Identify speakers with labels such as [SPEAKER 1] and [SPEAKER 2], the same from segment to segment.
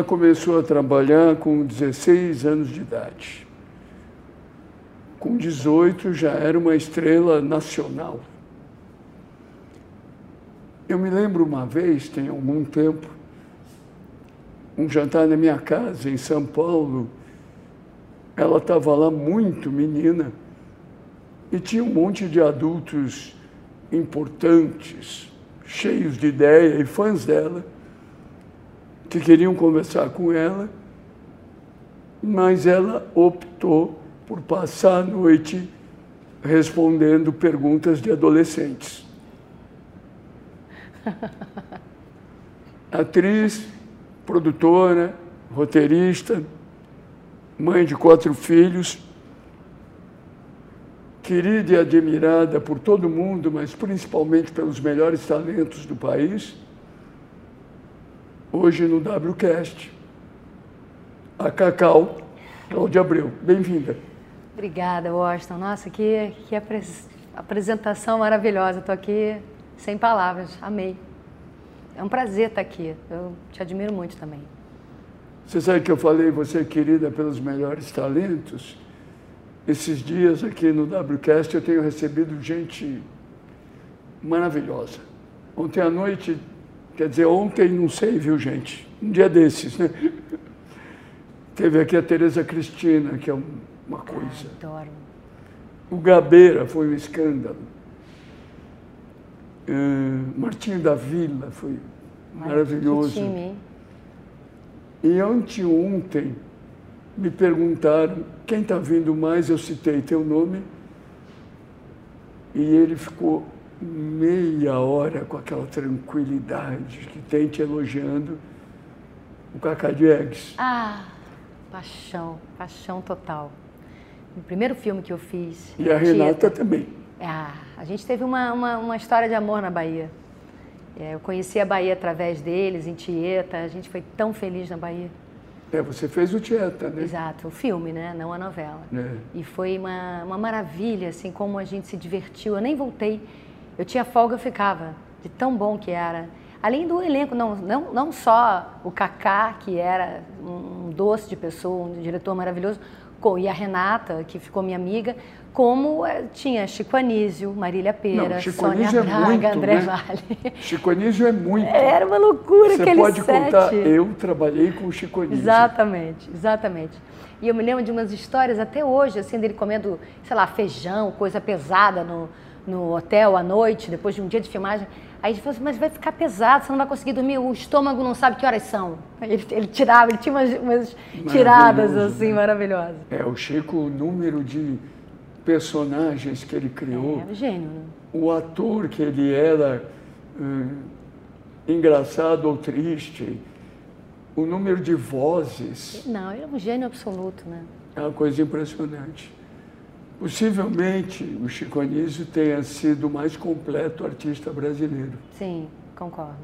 [SPEAKER 1] ela começou a trabalhar com 16 anos de idade. Com 18 já era uma estrela nacional. Eu me lembro uma vez, tem algum tempo, um jantar na minha casa em São Paulo. Ela estava lá muito menina e tinha um monte de adultos importantes, cheios de ideia e fãs dela, que queriam conversar com ela, mas ela optou por passar a noite respondendo perguntas de adolescentes. Atriz, produtora, roteirista, mãe de quatro filhos, querida e admirada por todo mundo, mas principalmente pelos melhores talentos do país, hoje no WCast. A Cacau, Cláudia Abreu. Bem-vinda.
[SPEAKER 2] Obrigada, Washington. Nossa, que, que apresentação maravilhosa. Estou aqui sem palavras. Amei. É um prazer estar aqui. Eu te admiro muito também.
[SPEAKER 1] Você sabe que eu falei, você é querida pelos melhores talentos? Esses dias aqui no WCast eu tenho recebido gente maravilhosa. Ontem à noite, quer dizer, ontem não sei, viu, gente? Um dia desses, né? Teve aqui a Tereza Cristina, que é uma coisa.
[SPEAKER 2] Ah, adoro.
[SPEAKER 1] O Gabeira foi um escândalo. Uh, Martinho da Vila foi maravilhoso.
[SPEAKER 2] Que time, hein?
[SPEAKER 1] E anteontem me perguntaram quem está vindo mais, eu citei teu nome, e ele ficou meia hora com aquela tranquilidade que tem te elogiando o Cacá Diegues.
[SPEAKER 2] Ah, paixão, paixão total. O primeiro filme que eu fiz.
[SPEAKER 1] E a Renata também.
[SPEAKER 2] Ah, a gente teve uma, uma, uma história de amor na Bahia. É, eu conheci a Bahia através deles, em Tieta. A gente foi tão feliz na Bahia.
[SPEAKER 1] É, você fez o Tieta, né?
[SPEAKER 2] Exato, o filme, né? Não a novela.
[SPEAKER 1] É.
[SPEAKER 2] E foi uma, uma maravilha, assim, como a gente se divertiu. Eu nem voltei. Eu tinha folga, eu ficava. De tão bom que era. Além do elenco, não, não, não só o Kaká, que era um doce de pessoa, um diretor maravilhoso, e a Renata, que ficou minha amiga, como eh, tinha Chico Anísio, Marília Pera,
[SPEAKER 1] Não, Chico
[SPEAKER 2] Sônia
[SPEAKER 1] Anísio é
[SPEAKER 2] Braga,
[SPEAKER 1] muito,
[SPEAKER 2] André
[SPEAKER 1] né?
[SPEAKER 2] Vale.
[SPEAKER 1] Chico Anísio é muito.
[SPEAKER 2] Era uma loucura
[SPEAKER 1] Você
[SPEAKER 2] aquele
[SPEAKER 1] pode contar, eu trabalhei com o Chico Anísio.
[SPEAKER 2] Exatamente, exatamente. E eu me lembro de umas histórias até hoje, assim, dele comendo, sei lá, feijão, coisa pesada no, no hotel à noite, depois de um dia de filmagem. Aí ele falou assim, mas vai ficar pesado, você não vai conseguir dormir, o estômago não sabe que horas são. Ele, ele tirava, ele tinha umas, umas tiradas
[SPEAKER 1] Maravilhoso,
[SPEAKER 2] assim,
[SPEAKER 1] né?
[SPEAKER 2] maravilhosas.
[SPEAKER 1] É, o Chico, o número de personagens que ele criou,
[SPEAKER 2] É, um gênio, né?
[SPEAKER 1] o ator que ele era, hum, engraçado ou triste, o número de vozes,
[SPEAKER 2] Não, ele é um gênio absoluto, né?
[SPEAKER 1] é uma coisa impressionante. Possivelmente o Chico Anísio tenha sido o mais completo artista brasileiro,
[SPEAKER 2] Sim, concordo.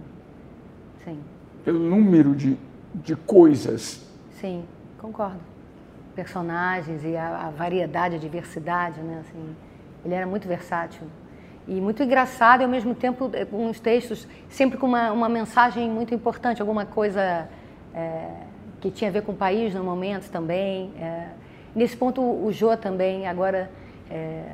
[SPEAKER 2] Sim,
[SPEAKER 1] pelo número de, de coisas.
[SPEAKER 2] sim, concordo. Personagens e a, a variedade, a diversidade, né? Assim, ele era muito versátil. E muito engraçado e, ao mesmo tempo, com uns textos sempre com uma, uma mensagem muito importante, alguma coisa eh, que tinha a ver com o país no momento também. eh. Nesse ponto, o Jô também, agora, eh,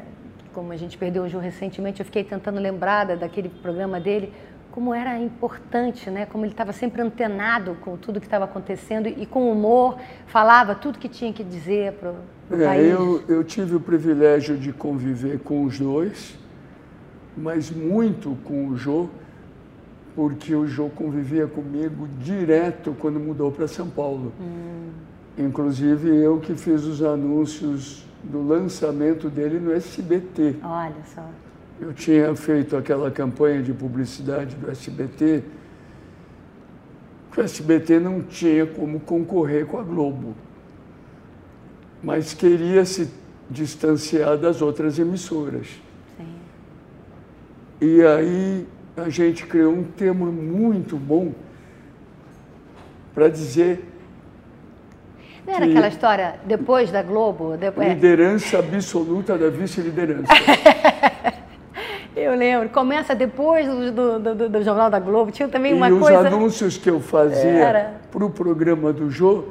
[SPEAKER 2] como a gente perdeu o Jô recentemente, eu fiquei tentando lembrar da- daquele programa dele, como era importante, né? como ele estava sempre antenado com tudo que estava acontecendo e com humor, falava tudo que tinha que dizer para o
[SPEAKER 1] É,
[SPEAKER 2] país.
[SPEAKER 1] eu, eu tive o privilégio de conviver com os dois, mas muito com o Jô, porque o Jô convivia comigo direto quando mudou para São Paulo. Inclusive eu que fiz os anúncios do lançamento dele no SBT.
[SPEAKER 2] Olha só.
[SPEAKER 1] Eu tinha feito aquela campanha de publicidade do SBT, que o SBT não tinha como concorrer com a Globo, mas queria se distanciar das outras emissoras.
[SPEAKER 2] Sim.
[SPEAKER 1] E aí a gente criou um termo muito bom para dizer
[SPEAKER 2] Não era
[SPEAKER 1] Que-
[SPEAKER 2] aquela história depois da Globo? Depois, é,
[SPEAKER 1] liderança absoluta da vice-liderança.
[SPEAKER 2] Eu lembro. Começa depois do, do, do, do Jornal da Globo. Tinha também uma
[SPEAKER 1] e
[SPEAKER 2] coisa...
[SPEAKER 1] os anúncios que eu fazia para o programa do Jô,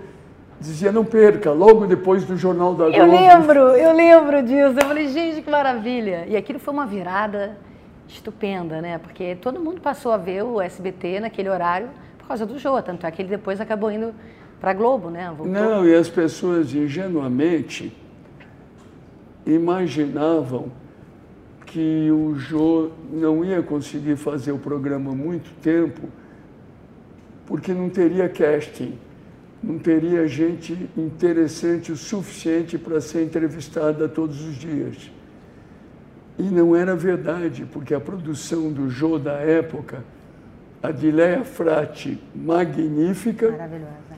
[SPEAKER 1] dizia não perca, logo depois do Jornal da Globo.
[SPEAKER 2] Eu lembro, eu lembro disso. Eu falei, gente, que maravilha. E aquilo foi uma virada estupenda, né? Porque todo mundo passou a ver o SBT naquele horário por causa do Jô. Tanto é que ele depois acabou indo para a Globo, né?
[SPEAKER 1] Voltou. Não, e as pessoas ingenuamente imaginavam que o Jô não ia conseguir fazer o programa muito tempo porque não teria casting, não teria gente interessante o suficiente para ser entrevistada todos os dias. E não era verdade, porque a produção do Jô da época, a Dileia Frati, magnífica.
[SPEAKER 2] Maravilhosa.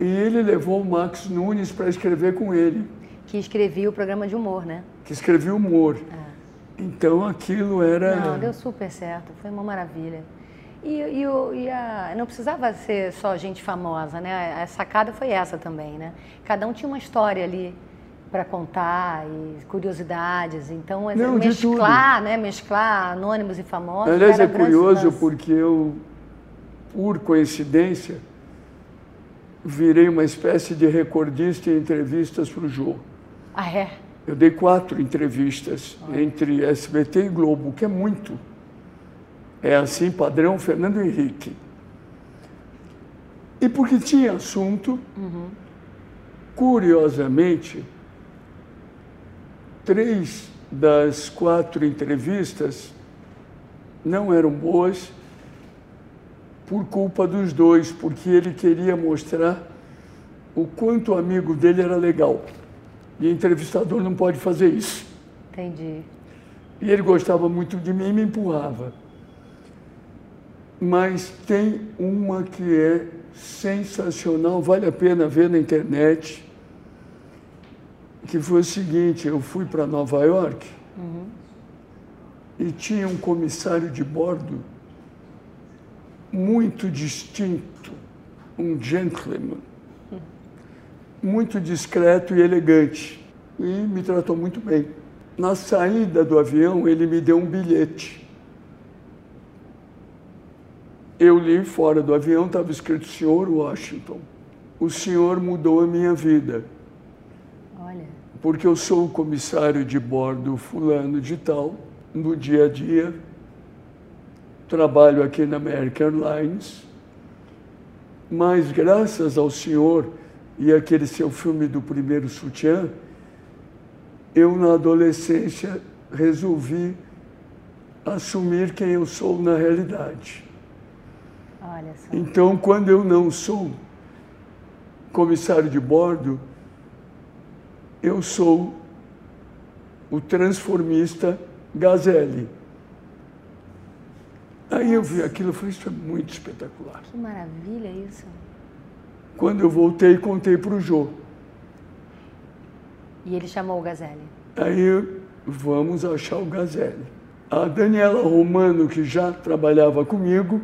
[SPEAKER 1] E ele levou o Max Nunes para escrever com ele.
[SPEAKER 2] Que escrevia o programa de humor, né?
[SPEAKER 1] Que escrevia humor. É. Então aquilo era.
[SPEAKER 2] Não, deu super certo, foi uma maravilha. E, e, e a, não precisava ser só gente famosa, né? A sacada foi essa também, né? Cada um tinha uma história ali para contar e curiosidades. Então,
[SPEAKER 1] não,
[SPEAKER 2] mesclar, né? Mesclar anônimos e famosos.
[SPEAKER 1] Aliás, é curioso porque eu, por coincidência, virei uma espécie de recordista em entrevistas para o Jô.
[SPEAKER 2] Ah, é?
[SPEAKER 1] Eu dei quatro entrevistas entre SBT e Globo, que é muito. É assim, padrão Fernando Henrique. E porque tinha assunto, uhum. curiosamente, três das quatro entrevistas não eram boas por culpa dos dois, porque ele queria mostrar o quanto o amigo dele era legal. E entrevistador não pode fazer isso.
[SPEAKER 2] Entendi.
[SPEAKER 1] E ele gostava muito de mim e me empurrava. Mas tem uma que é sensacional, vale a pena ver na internet, que foi o seguinte, eu fui para Nova York uhum. e tinha um comissário de bordo muito distinto, um gentleman, muito discreto e elegante e me tratou muito bem. Na saída do avião, ele me deu um bilhete. Eu li fora do avião, estava escrito Senhor Washington. O senhor mudou a minha vida.
[SPEAKER 2] Olha.
[SPEAKER 1] Porque eu sou o comissário de bordo fulano de tal, no dia a dia. Trabalho aqui na American Airlines. Mas graças ao senhor e aquele seu filme do primeiro sutiã, eu na adolescência resolvi assumir quem eu sou na realidade. Então, quando eu não sou comissário de bordo, eu sou o transformista Gazelle. Aí eu vi aquilo e falei, isso é muito espetacular.
[SPEAKER 2] Que maravilha isso.
[SPEAKER 1] Quando eu voltei, contei para o Jô.
[SPEAKER 2] E ele chamou o Gazelle.
[SPEAKER 1] Aí vamos achar o Gazelle. A Daniela Romano, que já trabalhava comigo,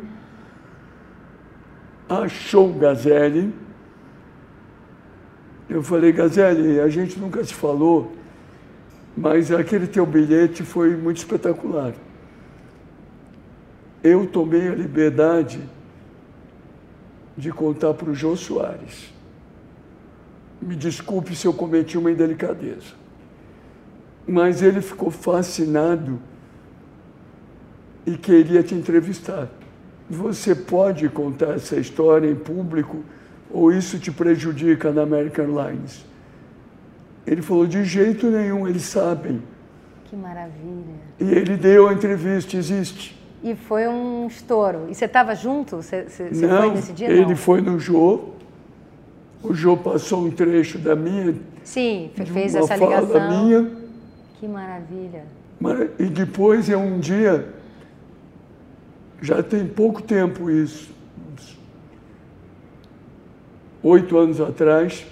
[SPEAKER 1] achou o Gazelle. Eu falei, Gazelle, a gente nunca se falou, mas aquele teu bilhete foi muito espetacular. Eu tomei a liberdade de contar para o Jô Soares. Me desculpe se eu cometi uma indelicadeza. Mas ele ficou fascinado e queria te entrevistar. Você pode contar essa história em público ou isso te prejudica na American Airlines? Ele falou: de jeito nenhum, eles sabem.
[SPEAKER 2] Que maravilha.
[SPEAKER 1] E ele deu a entrevista, existe.
[SPEAKER 2] E foi um estouro. E você estava junto? Você, você,
[SPEAKER 1] não,
[SPEAKER 2] foi nesse dia?
[SPEAKER 1] Ele não? foi no Jô. O Jô passou um trecho da minha.
[SPEAKER 2] Sim, fez essa ligação.
[SPEAKER 1] minha.
[SPEAKER 2] Que maravilha.
[SPEAKER 1] E depois, é um dia, já tem pouco tempo isso, oito anos atrás,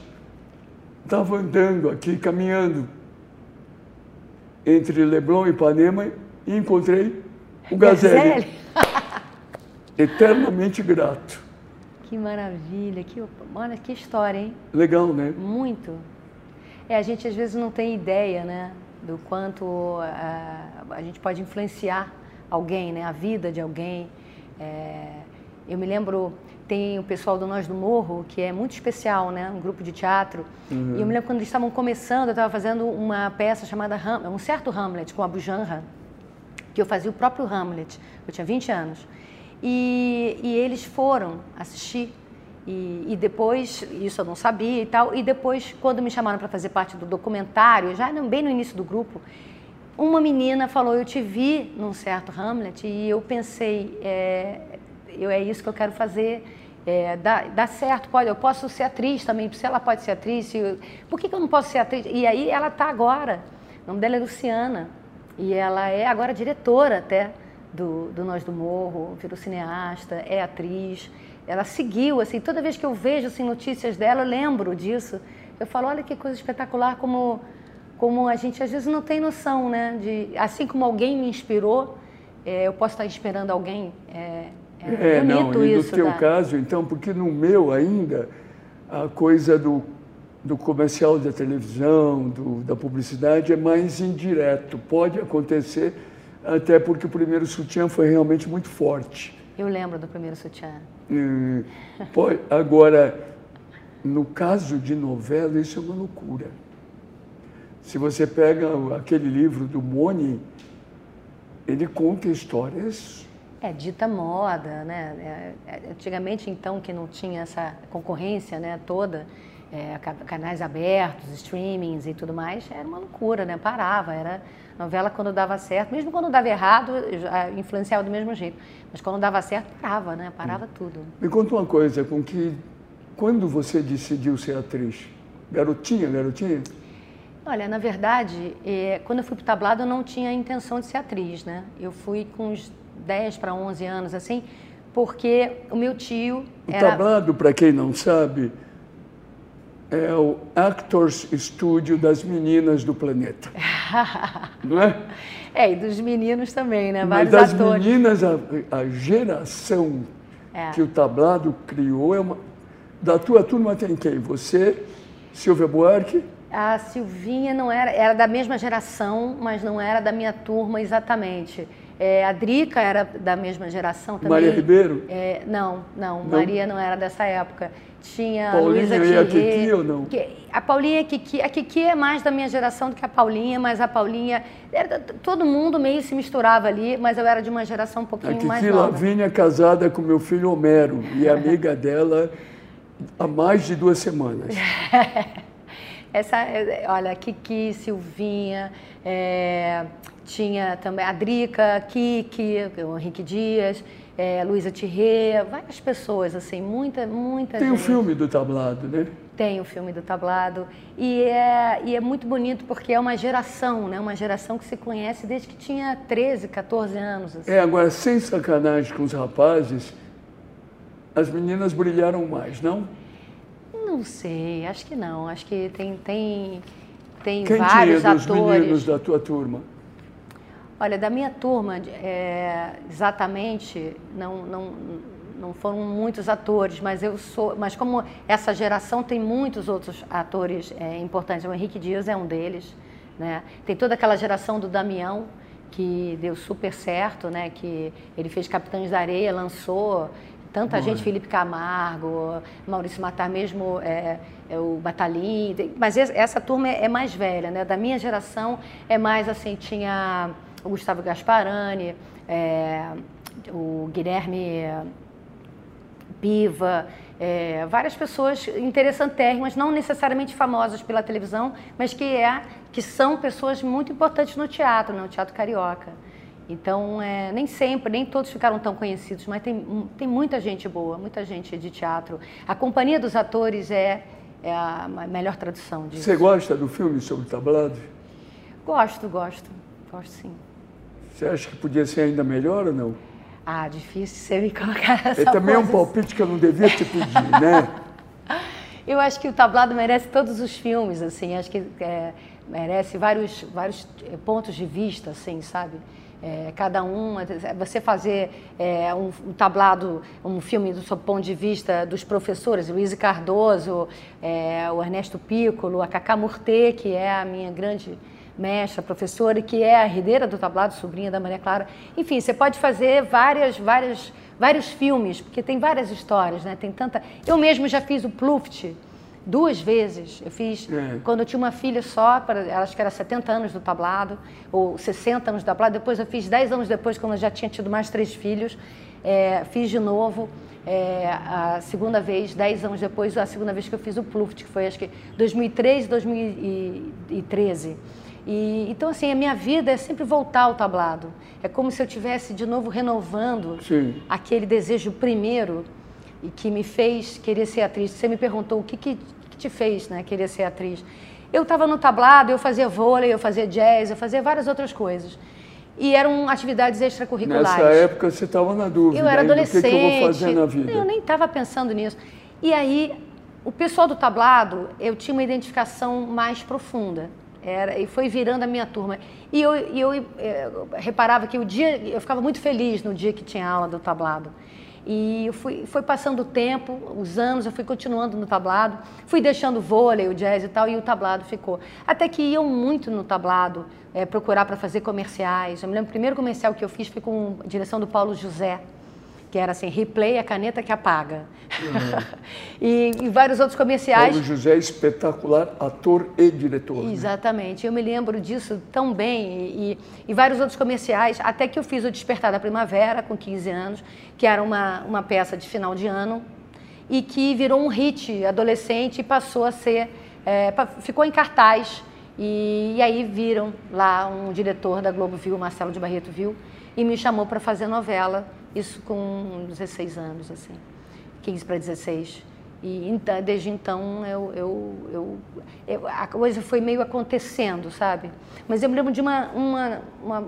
[SPEAKER 1] estava andando aqui, caminhando entre Leblon e Ipanema e encontrei o Gazelle. Eternamente grato.
[SPEAKER 2] Que maravilha, que, olha que história, hein?
[SPEAKER 1] Legal, né?
[SPEAKER 2] Muito. É, a gente às vezes não tem ideia, né? do quanto uh, a gente pode influenciar alguém, né? A vida de alguém. É, eu me lembro tem o pessoal do Nós do Morro, que é muito especial, né? Um grupo de teatro. Uhum. E eu me lembro quando eles estavam começando, eu estava fazendo uma peça chamada Ham, um certo Hamlet com a Bujanra, que eu fazia o próprio Hamlet. Eu tinha 20 anos. E, e eles foram assistir. E, e, depois, isso eu não sabia e tal, e depois, quando me chamaram para fazer parte do documentário, já bem no início do grupo, uma menina falou: Eu te vi num certo Hamlet, e eu pensei, é, eu, é isso que eu quero fazer. É, dá, dá, certo, pode, eu posso ser atriz também, se ela pode ser atriz, se, por que, que eu não posso ser atriz? E aí ela está agora, o nome dela é Luciana, e ela é agora diretora até do, do Nós do Morro, virou cineasta, é atriz, ela seguiu, assim, toda vez que eu vejo assim, notícias dela, eu lembro disso, eu falo, olha que coisa espetacular, como, como a gente às vezes não tem noção, né, de, assim como alguém me inspirou, é, eu posso estar inspirando alguém, é,
[SPEAKER 1] é, é não, e no teu da... caso, então, porque no meu ainda, a coisa do, do comercial da televisão, do, da publicidade, é mais indireto. Pode acontecer, até porque o primeiro sutiã foi realmente muito forte.
[SPEAKER 2] Eu lembro do primeiro sutiã.
[SPEAKER 1] Pode, agora, no caso de novela, isso é uma loucura. Se você pega aquele livro do Moni, ele conta histórias
[SPEAKER 2] é, dita moda, né? É, é, antigamente, então, que não tinha essa concorrência né, toda, é, canais abertos, streamings e tudo mais, era uma loucura, né? Parava, era novela quando dava certo, mesmo quando dava errado, influenciava do mesmo jeito. Mas quando dava certo, parava, né? Parava hum. tudo.
[SPEAKER 1] Me conta uma coisa, com que quando você decidiu ser atriz? Garotinha, garotinha?
[SPEAKER 2] Olha, na verdade, é, quando eu fui para o tablado, eu não tinha a intenção de ser atriz, né? Eu fui com uns 10 para 11 anos, assim, porque o meu tio
[SPEAKER 1] era... O tablado, para quem não sabe, é o Actors Studio das meninas do planeta. não é?
[SPEAKER 2] É, e dos meninos também, né?
[SPEAKER 1] Vários Mas das atores. meninas, a, a geração é. que o tablado criou é uma... Da tua turma tem quem? Você, Silvia Buarque?
[SPEAKER 2] A Silvinha não era, era da mesma geração, mas não era da minha turma exatamente. É, a Drica era da mesma geração também.
[SPEAKER 1] Maria Ribeiro?
[SPEAKER 2] É, não, não, não, Maria não era dessa época. Tinha
[SPEAKER 1] Paulinha
[SPEAKER 2] Luísa
[SPEAKER 1] e a Kiki ou não?
[SPEAKER 2] A Paulinha e a Kiki. A Kiki é mais da minha geração do que a Paulinha, mas a Paulinha... Era, todo mundo meio se misturava ali, mas eu era de uma geração um pouquinho
[SPEAKER 1] a
[SPEAKER 2] mais
[SPEAKER 1] nova. A Kiki Lavínia é casada com meu filho Homero e amiga dela há mais de duas semanas.
[SPEAKER 2] Essa, olha, Kiki, Silvinha... É tinha também a Drica, Kiki, o Henrique Dias, é, Luísa Tirré, várias pessoas, assim, muita, muita
[SPEAKER 1] Tem o filme do tablado, né?
[SPEAKER 2] Tem o filme do tablado. E é, e é muito bonito porque é uma geração, né? Uma geração que se conhece desde que tinha 13, 14 anos. Assim.
[SPEAKER 1] É, agora, sem sacanagem com os rapazes, as meninas brilharam mais, não?
[SPEAKER 2] Não sei, acho que não. Acho que tem, tem, tem
[SPEAKER 1] Quem
[SPEAKER 2] vários
[SPEAKER 1] tinha dos
[SPEAKER 2] atores.
[SPEAKER 1] meninos da tua turma?
[SPEAKER 2] Olha, da minha turma, é, exatamente, não, não, não foram muitos atores, mas eu sou, mas como essa geração tem muitos outros atores é, importantes, o Henrique Dias é um deles, né? Tem toda aquela geração do Damião que deu super certo, né? Que ele fez Capitães da Areia, lançou tanta Boa. gente, Felipe Camargo, Maurício Matar mesmo, é, é o Batalim, mas essa turma é, é mais velha, né? Da minha geração é mais assim, tinha o Gustavo Gasparani, é, o Guilherme Piva, é, várias pessoas interessantérrimas, não necessariamente famosas pela televisão, mas que, é, que são pessoas muito importantes no teatro, no teatro carioca. Então, é, nem sempre, nem todos ficaram tão conhecidos, mas tem, tem muita gente boa, muita gente de teatro. A Companhia dos Atores é, é a melhor tradução disso.
[SPEAKER 1] Você gosta do filme sobre tablado?
[SPEAKER 2] Gosto, gosto. Gosto sim.
[SPEAKER 1] Você acha que podia ser ainda melhor ou não?
[SPEAKER 2] Ah, difícil você me colocar nessa
[SPEAKER 1] É também um palpite que eu não devia te pedir, né?
[SPEAKER 2] Eu acho que o tablado merece todos os filmes, assim, acho que é, merece vários, vários é, pontos de vista, assim, sabe? É, cada um, você fazer é, um, um, tablado, um filme do seu ponto de vista dos professores, Luiz Cardoso, é, o Ernesto Piccolo, a Cacá Murté, que é a minha grande mestra, professora, que é a herdeira do tablado, sobrinha da Maria Clara. Enfim, você pode fazer várias, várias, vários filmes, porque tem várias histórias, né? Tem tanta. Eu mesmo já fiz o Pluft duas vezes. Eu fiz é. quando eu tinha uma filha só, para, acho que era 70 anos do tablado, ou 60 anos do tablado. Depois eu fiz 10 anos depois, quando eu já tinha tido mais três filhos. É, fiz de novo. É, a segunda vez, 10 anos depois, a segunda vez que eu fiz o Pluft, que foi acho que 2013, 2013. E, então, assim, a minha vida é sempre voltar ao tablado. É como se eu tivesse de novo renovando Sim. aquele desejo primeiro e que me fez querer ser atriz. Você me perguntou o que, que, que te fez né, querer ser atriz. Eu estava no tablado, eu fazia vôlei, eu fazia jazz, eu fazia várias outras coisas. E eram atividades extracurriculares.
[SPEAKER 1] Nessa época você estava na dúvida.
[SPEAKER 2] Eu era adolescente.
[SPEAKER 1] O que, que, eu vou fazer na vida?
[SPEAKER 2] Eu nem estava pensando nisso. E aí, o pessoal do tablado, eu tinha uma identificação mais profunda. Era, e foi virando a minha turma. E eu, eu, eu, eu reparava que o dia, eu ficava muito feliz no dia que tinha aula do tablado. E eu fui, foi passando o tempo, os anos, eu fui continuando no tablado, fui deixando o vôlei, o jazz e tal, e o tablado ficou. Até que iam muito no tablado é, procurar para fazer comerciais. Eu me lembro, o primeiro comercial que eu fiz foi com direção do Paulo José que era assim, replay a caneta que apaga. Uhum. e, e, vários outros comerciais.
[SPEAKER 1] Paulo José, espetacular ator e diretor.
[SPEAKER 2] Né? Exatamente, né? eu me lembro disso tão bem. E, e, vários outros comerciais, até que eu fiz o Despertar da Primavera, com 15 anos, que era uma, uma peça de final de ano, e que virou um hit adolescente e passou a ser. É, ficou em cartaz. E, e aí viram lá um diretor da Globo Viu, Marcelo de Barreto Viu, e me chamou para fazer novela isso com 16 anos, assim, 15 para 16. E então, desde então eu, eu, eu, eu, a coisa foi meio acontecendo, sabe? Mas eu me lembro de uma, uma, uma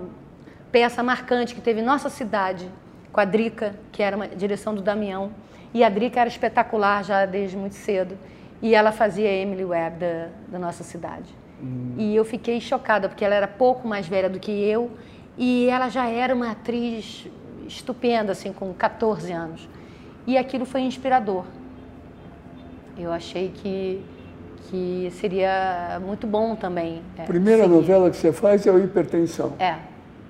[SPEAKER 2] peça marcante que teve em nossa cidade, com a Drica, que era uma direção do Damião. E a Drica era espetacular já desde muito cedo. E ela fazia Emily Webb da, da nossa cidade. Hum. E eu fiquei chocada, porque ela era pouco mais velha do que eu. E ela já era uma atriz estupenda, assim, com 14 anos. E aquilo foi inspirador. Eu achei que, que seria muito bom também.
[SPEAKER 1] É, Primeira seguir. novela que você faz é o Hipertensão.
[SPEAKER 2] É.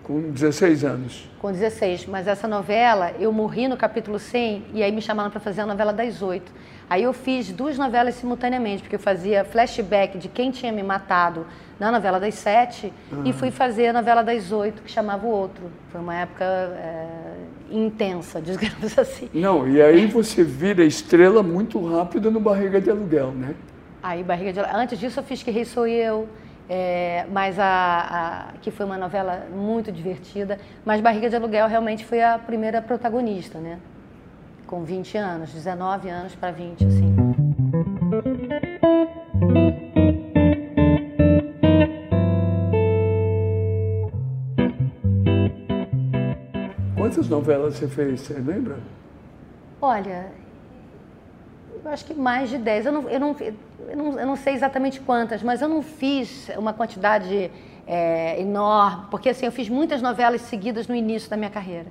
[SPEAKER 1] Com 16 anos.
[SPEAKER 2] Com 16. Mas essa novela, eu morri no capítulo 100 e aí me chamaram para fazer a novela das oito. Aí eu fiz duas novelas simultaneamente, porque eu fazia flashback de quem tinha me matado na novela das sete uhum. e fui fazer a novela das oito, que chamava o outro. Foi uma época é, intensa, digamos assim.
[SPEAKER 1] Não, e aí você vira estrela muito rápido no Barriga de Aluguel, né?
[SPEAKER 2] Aí, Barriga de Aluguel. Antes disso, eu fiz Que Rei Sou Eu, é, mas a, a, que foi uma novela muito divertida. Mas Barriga de Aluguel realmente foi a primeira protagonista, né? Com 20 anos, 19 anos para 20, assim.
[SPEAKER 1] Quantas novelas você fez, você lembra?
[SPEAKER 2] Olha, eu acho que mais de 10. Eu não, eu não, eu não, eu não sei exatamente quantas, mas eu não fiz uma quantidade é, enorme, porque assim, eu fiz muitas novelas seguidas no início da minha carreira.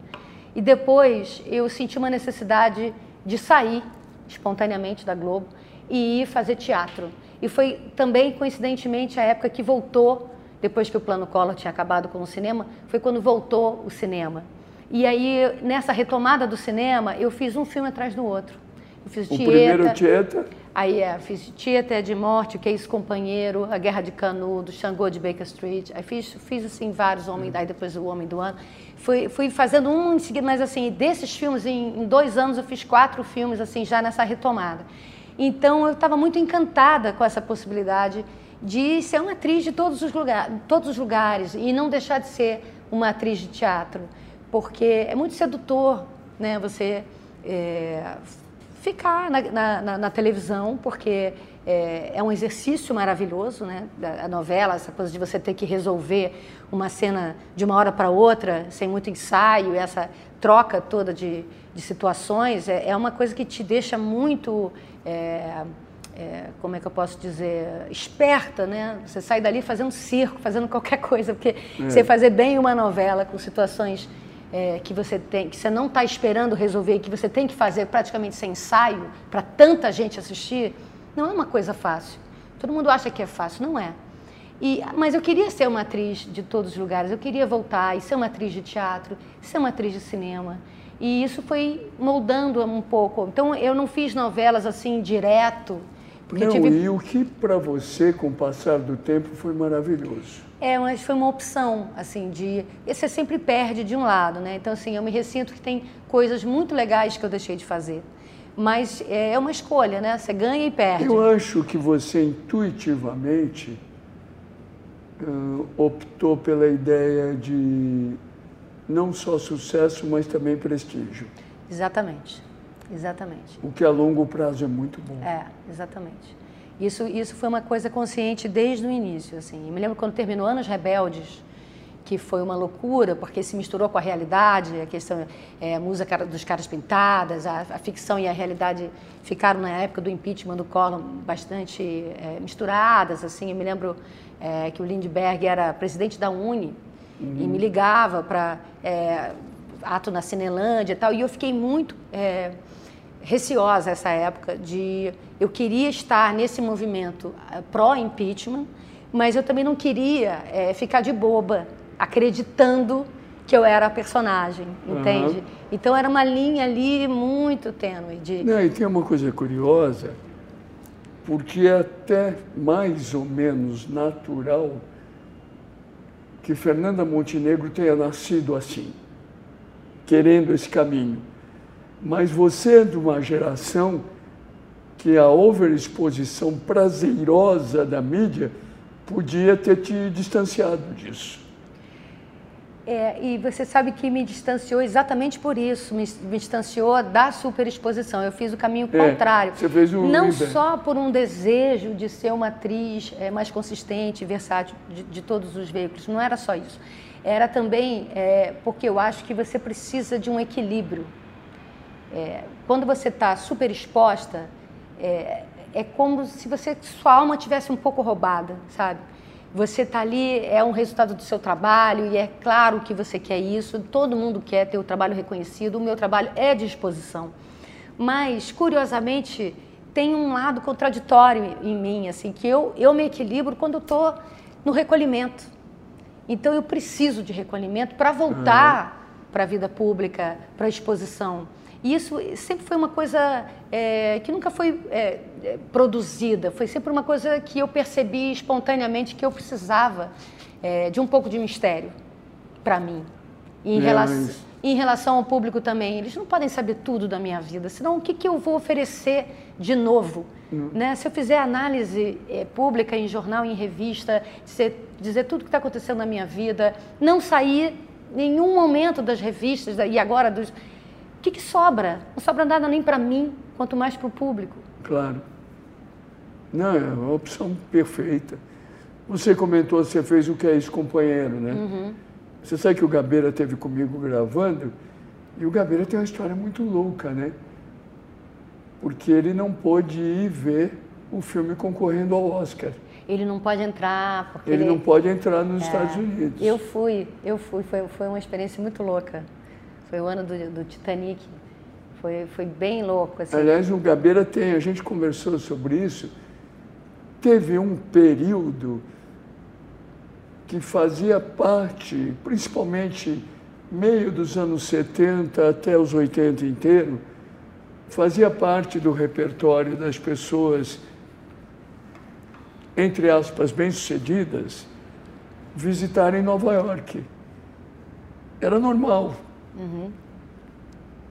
[SPEAKER 2] E depois eu senti uma necessidade de sair espontaneamente da Globo e ir fazer teatro. E foi também, coincidentemente, a época que voltou, depois que o Plano Collor tinha acabado com o cinema, foi quando voltou o cinema. E aí, nessa retomada do cinema, eu fiz um filme atrás do outro. Eu fiz
[SPEAKER 1] o Tieta, primeiro Tieta?
[SPEAKER 2] Aí é, fiz Tieta é de Morte, Que é isso Companheiro, A Guerra de Canudo, Xangô de Baker Street. Aí fiz, fiz assim, vários homens, hum. aí depois o Homem do Ano. Fui, fui fazendo um em seguida, mas assim, desses filmes, em, em dois anos eu fiz quatro filmes, assim, já nessa retomada. Então eu estava muito encantada com essa possibilidade de ser uma atriz de todos os, lugar, todos os lugares e não deixar de ser uma atriz de teatro porque é muito sedutor né, você é, ficar na, na, na, televisão, porque é, é, um exercício maravilhoso, né? A novela, essa coisa de você ter que resolver uma cena de uma hora para outra, sem muito ensaio, essa troca toda de, de situações, é, é, uma coisa que te deixa muito. É, é, como é que eu posso dizer, esperta, né? Você sai dali fazendo circo, fazendo qualquer coisa, porque é. você fazer bem uma novela com situações é, que você tem, que você não está esperando resolver, que você tem que fazer praticamente sem ensaio para tanta gente assistir, não é uma coisa fácil. Todo mundo acha que é fácil, não é. E, mas eu queria ser uma atriz de todos os lugares, eu queria voltar e ser uma atriz de teatro, ser uma atriz de cinema. E isso foi moldando um pouco. Então eu não fiz novelas assim direto.
[SPEAKER 1] Porque não, tive... e o que para você, com o passar do tempo, foi maravilhoso?
[SPEAKER 2] É, mas foi uma opção, assim, de... Você sempre perde de um lado, né? Então, assim, eu me ressinto que tem coisas muito legais que eu deixei de fazer. Mas é, é uma escolha, né? Você ganha e perde.
[SPEAKER 1] Eu acho que você intuitivamente uh, optou pela ideia de não só sucesso, mas também prestígio.
[SPEAKER 2] Exatamente, exatamente.
[SPEAKER 1] O que a longo prazo é muito bom.
[SPEAKER 2] É, exatamente. Isso, isso foi uma coisa consciente desde o início. Assim. Eu me lembro quando terminou Anos Rebeldes, que foi uma loucura, porque se misturou com a realidade, a questão é, a música dos caras pintadas, a, a, ficção e a realidade ficaram na época do impeachment do Collor bastante é, misturadas. Assim, eu me lembro é, que o Lindbergh era presidente da Uni uhum. e me ligava para é, ato na Cinelândia e tal, e eu fiquei muito é, receosa essa época de eu queria estar nesse movimento é, pró impeachment, mas eu também não queria é, ficar de boba acreditando que eu era a personagem, entende? Uhum. Então era uma linha ali muito tênue de.
[SPEAKER 1] Não, e tem uma coisa curiosa, porque é até mais ou menos natural que Fernanda Montenegro tenha nascido assim, querendo esse caminho. Mas você é de uma geração que a overexposição prazerosa da mídia podia ter te distanciado disso.
[SPEAKER 2] É, e você sabe que me distanciou exatamente por isso, me, me distanciou da superexposição. Eu fiz o caminho é, contrário.
[SPEAKER 1] Você fez o
[SPEAKER 2] Não só por um desejo de ser uma atriz é, mais consistente, versátil de, de, todos os veículos, não era só isso. Era também é, porque eu acho que você precisa de um equilíbrio. É, quando você está superexposta, é, é como se você sua alma tivesse um pouco roubada, sabe? Você está ali, é um resultado do seu trabalho e é claro que você quer isso, todo mundo quer ter o trabalho reconhecido, o meu trabalho é de exposição. Mas, curiosamente, tem um lado contraditório em mim, assim, que eu, eu me equilibro quando estou no recolhimento. Então, eu preciso de recolhimento para voltar uhum. Para a vida pública, para a exposição. E isso sempre foi uma coisa é, que nunca foi é, é, produzida, foi sempre uma coisa que eu percebi espontaneamente que eu precisava é, de um pouco de mistério para mim. Em, relação, em relação ao público também, eles não podem saber tudo da minha vida, senão o que, que eu vou oferecer de novo? Hum. Né? Se eu fizer análise é, pública em jornal, em revista, dizer, dizer tudo o que está acontecendo na minha vida, não sair nenhum momento das revistas e agora dos que, que sobra? Não sobra nada nem para mim, quanto mais para o público.
[SPEAKER 1] Claro. Não, é uma opção perfeita. Você comentou, você fez o que é ex-companheiro, né? Uhum. Você sabe que o Gabeira teve comigo gravando e o Gabeira tem uma história muito louca, né? Porque ele não pôde ir ver o filme concorrendo ao Oscar.
[SPEAKER 2] Ele não pode entrar porque
[SPEAKER 1] ele, não pode entrar nos é, Estados Unidos.
[SPEAKER 2] Eu fui, eu fui, foi, foi uma experiência muito louca. Foi o ano do, do Titanic. Foi, foi bem louco. Assim.
[SPEAKER 1] Aliás, o Gabeira tem, a gente conversou sobre isso. Teve um período que fazia parte, principalmente meio dos anos 70 até os 80 inteiro, fazia parte do repertório das pessoas, entre aspas, bem-sucedidas, visitarem Nova York. Era normal. Uhum.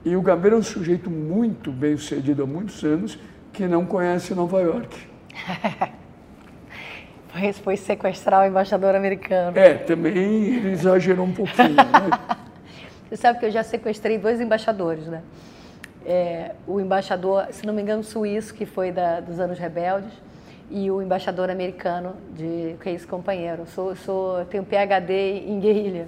[SPEAKER 1] E o Gabeira é um sujeito muito bem sucedido há muitos anos que não conhece Nova York.
[SPEAKER 2] foi, foi sequestrar o embaixador americano.
[SPEAKER 1] É, também ele exagerou um pouquinho. né?
[SPEAKER 2] Você sabe que eu já sequestrei dois embaixadores, né? É, o embaixador, se não me engano, suíço, que foi da, dos anos rebeldes, e o embaixador americano, de que é esse companheiro. Sou, sou, tenho PhD em guerrilha.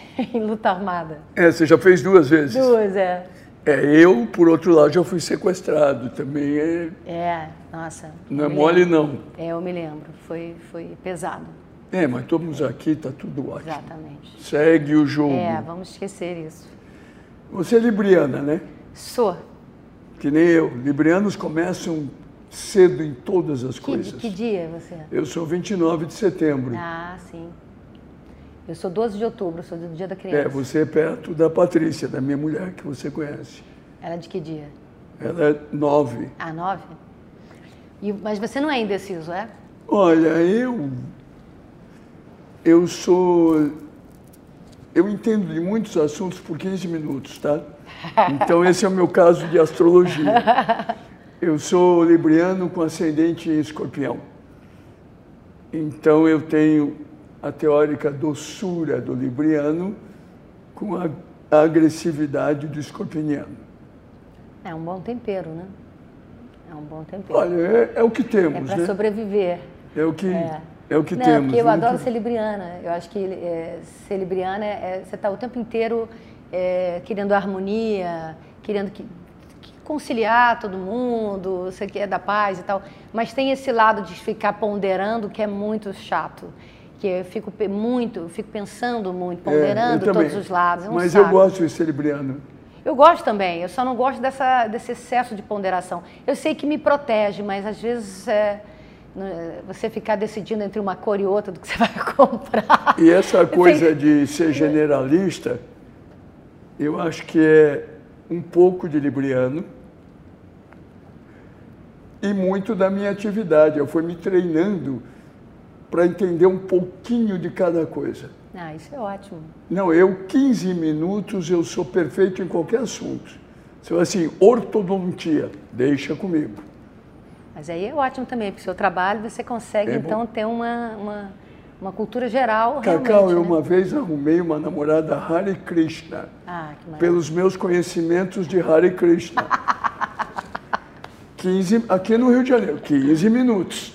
[SPEAKER 2] em luta armada.
[SPEAKER 1] É, você já fez duas vezes?
[SPEAKER 2] Duas, é.
[SPEAKER 1] É, eu, por outro lado, já fui sequestrado. Também é.
[SPEAKER 2] É, nossa.
[SPEAKER 1] Não é mole, não.
[SPEAKER 2] É, eu me lembro. Foi, foi pesado.
[SPEAKER 1] É, mas estamos aqui, está tudo ótimo.
[SPEAKER 2] Exatamente.
[SPEAKER 1] Segue o jogo.
[SPEAKER 2] É, vamos esquecer isso.
[SPEAKER 1] Você é libriana, né?
[SPEAKER 2] Sou.
[SPEAKER 1] Que nem eu. Librianos começam cedo em todas as
[SPEAKER 2] Que,
[SPEAKER 1] coisas.
[SPEAKER 2] que dia é você?
[SPEAKER 1] Eu sou 29 de setembro.
[SPEAKER 2] Ah, sim. Eu sou 12 de outubro, sou do dia da
[SPEAKER 1] É,
[SPEAKER 2] criança.
[SPEAKER 1] você é perto da Patrícia, da minha mulher, que você conhece.
[SPEAKER 2] Ela é de que dia?
[SPEAKER 1] Ela é nove.
[SPEAKER 2] Ah, 9? E, mas você não é indeciso, é?
[SPEAKER 1] Olha, eu. Eu sou. Eu entendo de muitos assuntos por 15 minutos, tá? Então, esse é o meu caso de astrologia. Eu sou libriano com ascendente em escorpião. Então, eu tenho a teórica doçura do libriano com a agressividade do escorpiano.
[SPEAKER 2] É um bom tempero, né? É um bom tempero.
[SPEAKER 1] Olha, é, é o que
[SPEAKER 2] é
[SPEAKER 1] temos,
[SPEAKER 2] para
[SPEAKER 1] né?
[SPEAKER 2] sobreviver.
[SPEAKER 1] É o que,
[SPEAKER 2] É.
[SPEAKER 1] é. o que
[SPEAKER 2] não,
[SPEAKER 1] temos.
[SPEAKER 2] porque eu
[SPEAKER 1] né?
[SPEAKER 2] adoro ser libriana. Eu acho que é, ser libriana é, é- você está o tempo inteiro é, querendo harmonia, querendo que, que conciliar todo mundo, você quer da paz e tal. Mas tem esse lado de ficar ponderando que é muito chato. Que eu fico muito, eu fico pensando muito,
[SPEAKER 1] É,
[SPEAKER 2] ponderando
[SPEAKER 1] também.
[SPEAKER 2] todos os lados. É um
[SPEAKER 1] Mas
[SPEAKER 2] saco.
[SPEAKER 1] eu gosto de ser libriano.
[SPEAKER 2] Eu gosto também, eu só não gosto dessa, desse excesso de ponderação. Eu sei que me protege, mas às vezes é, né, você ficar decidindo entre uma cor e outra do que você vai comprar.
[SPEAKER 1] E essa coisa de ser generalista, eu acho que é um pouco de libriano e muito da minha atividade. Eu fui me treinando para entender um pouquinho de cada coisa.
[SPEAKER 2] Ah, isso é ótimo.
[SPEAKER 1] Não, eu 15 minutos eu sou perfeito em qualquer assunto. Se eu assim, ortodontia, deixa comigo.
[SPEAKER 2] Mas aí é ótimo também, porque o seu trabalho você consegue
[SPEAKER 1] É
[SPEAKER 2] então ter uma, uma, uma cultura geral
[SPEAKER 1] Cacau, eu
[SPEAKER 2] né?
[SPEAKER 1] uma vez arrumei uma namorada Hare Krishna.
[SPEAKER 2] Ah,
[SPEAKER 1] pelos meus conhecimentos de Hare Krishna. 15, aqui no Rio de Janeiro, 15 minutos.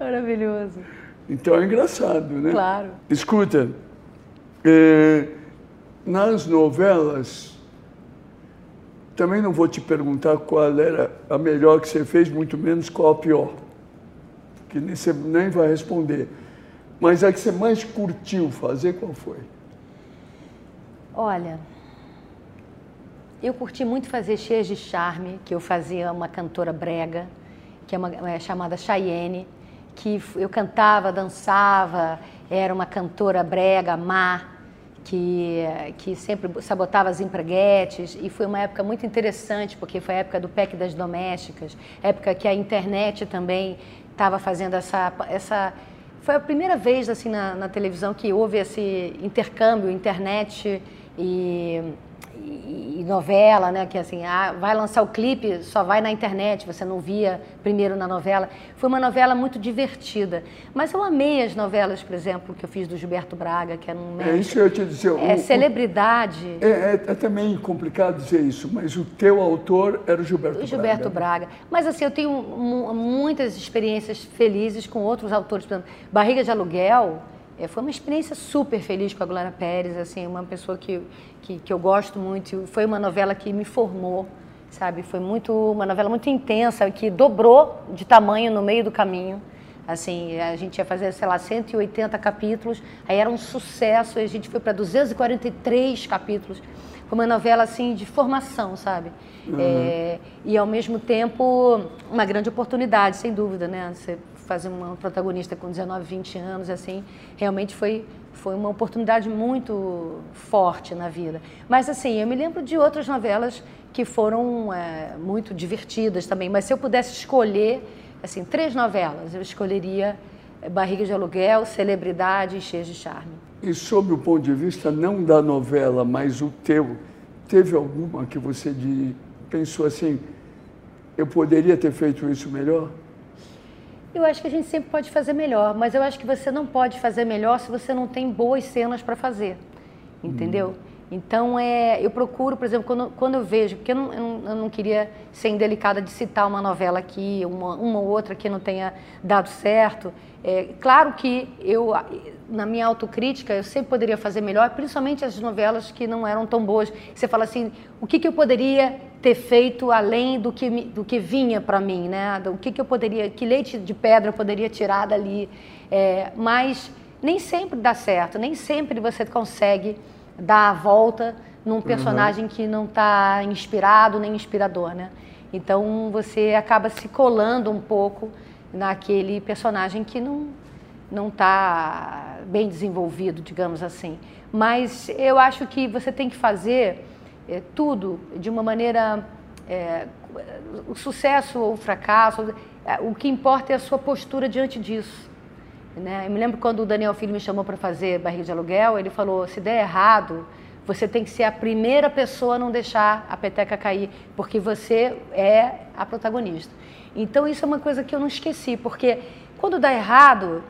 [SPEAKER 2] Maravilhoso.
[SPEAKER 1] Então é engraçado, né?
[SPEAKER 2] Claro.
[SPEAKER 1] Escuta, é, nas novelas, também não vou te perguntar qual era a melhor que você fez, muito menos qual a pior, que nem você nem vai responder. Mas a que você mais curtiu fazer, qual foi?
[SPEAKER 2] Olha, eu curti muito fazer Cheias de Charme, que eu fazia uma cantora brega, que é, uma, é chamada Cheyenne, que eu cantava, dançava, era uma cantora brega, má, que, que sempre sabotava as empreguetes, e foi uma época muito interessante, porque foi a época do PEC das domésticas, época que a internet também estava fazendo essa, essa foi a primeira vez assim na, na televisão que houve esse intercâmbio internet e, e- e novela, né? Que assim, ah, vai lançar o clipe, só vai na internet, você não via primeiro na novela. Foi uma novela muito divertida. Mas eu amei as novelas, por exemplo, que eu fiz do Gilberto Braga, que era um
[SPEAKER 1] É isso que eu ia te dizer.
[SPEAKER 2] é,
[SPEAKER 1] o- o-
[SPEAKER 2] celebridade.
[SPEAKER 1] É, é- é também complicado dizer isso, mas o teu autor era o Gilberto,
[SPEAKER 2] O Gilberto
[SPEAKER 1] Braga.
[SPEAKER 2] Braga. Mas assim, eu tenho mu- muitas experiências felizes com outros autores. Por exemplo, Barriga de Aluguel eh, foi uma experiência super feliz com a Glória Pérez, assim, uma pessoa que, que, que eu gosto muito. Foi uma novela que me formou, sabe? Foi muito uma novela muito intensa, que dobrou de tamanho no meio do caminho. Assim, a gente ia fazer, sei lá, 180 capítulos, aí era um sucesso, a gente foi para 243 capítulos. Foi uma novela, assim, de formação, sabe? É, e, ao mesmo tempo, uma grande oportunidade, sem dúvida, né? Você fazer uma protagonista com 19, 20 anos, assim, realmente foi, foi uma oportunidade muito forte na vida. Mas, assim, eu me lembro de outras novelas que foram é, muito divertidas também. Mas se eu pudesse escolher, assim, três novelas, eu escolheria é, Barriga de Aluguel, Celebridade e Cheias de Charme.
[SPEAKER 1] E sob o ponto de vista não da novela, mas o teu, teve alguma que você de- pensou assim, eu poderia ter feito isso melhor?
[SPEAKER 2] Eu acho que a gente sempre pode fazer melhor, mas eu acho que você não pode fazer melhor se você não tem boas cenas para fazer, entendeu? Então, é, eu procuro, por exemplo, quando, quando eu vejo, porque eu não, eu não- eu não queria ser indelicada de citar uma novela aqui, uma, uma ou outra que não tenha dado certo. É, claro que eu, na minha autocrítica, eu sempre poderia fazer melhor, principalmente as novelas que não eram tão boas. Você fala assim, o que, que eu poderia ter feito além do que, do que vinha para mim, né? O que, que eu poderia, que leite de pedra eu poderia tirar dali. É, mas nem sempre dá certo, nem sempre você consegue dar a volta num personagem que não está inspirado nem inspirador, né? Então você acaba se colando um pouco naquele personagem que não não está bem desenvolvido, digamos assim. Mas eu acho que você tem que fazer é, tudo de uma maneira é, o sucesso ou o fracasso, o que importa é a sua postura diante disso. Né? Eu me lembro quando o Daniel Filho me chamou para fazer Barriga de Aluguel, ele falou: se der errado, você tem que ser a primeira pessoa a não deixar a peteca cair, porque você é a protagonista. Então, isso é uma coisa que eu não esqueci, porque quando dá errado,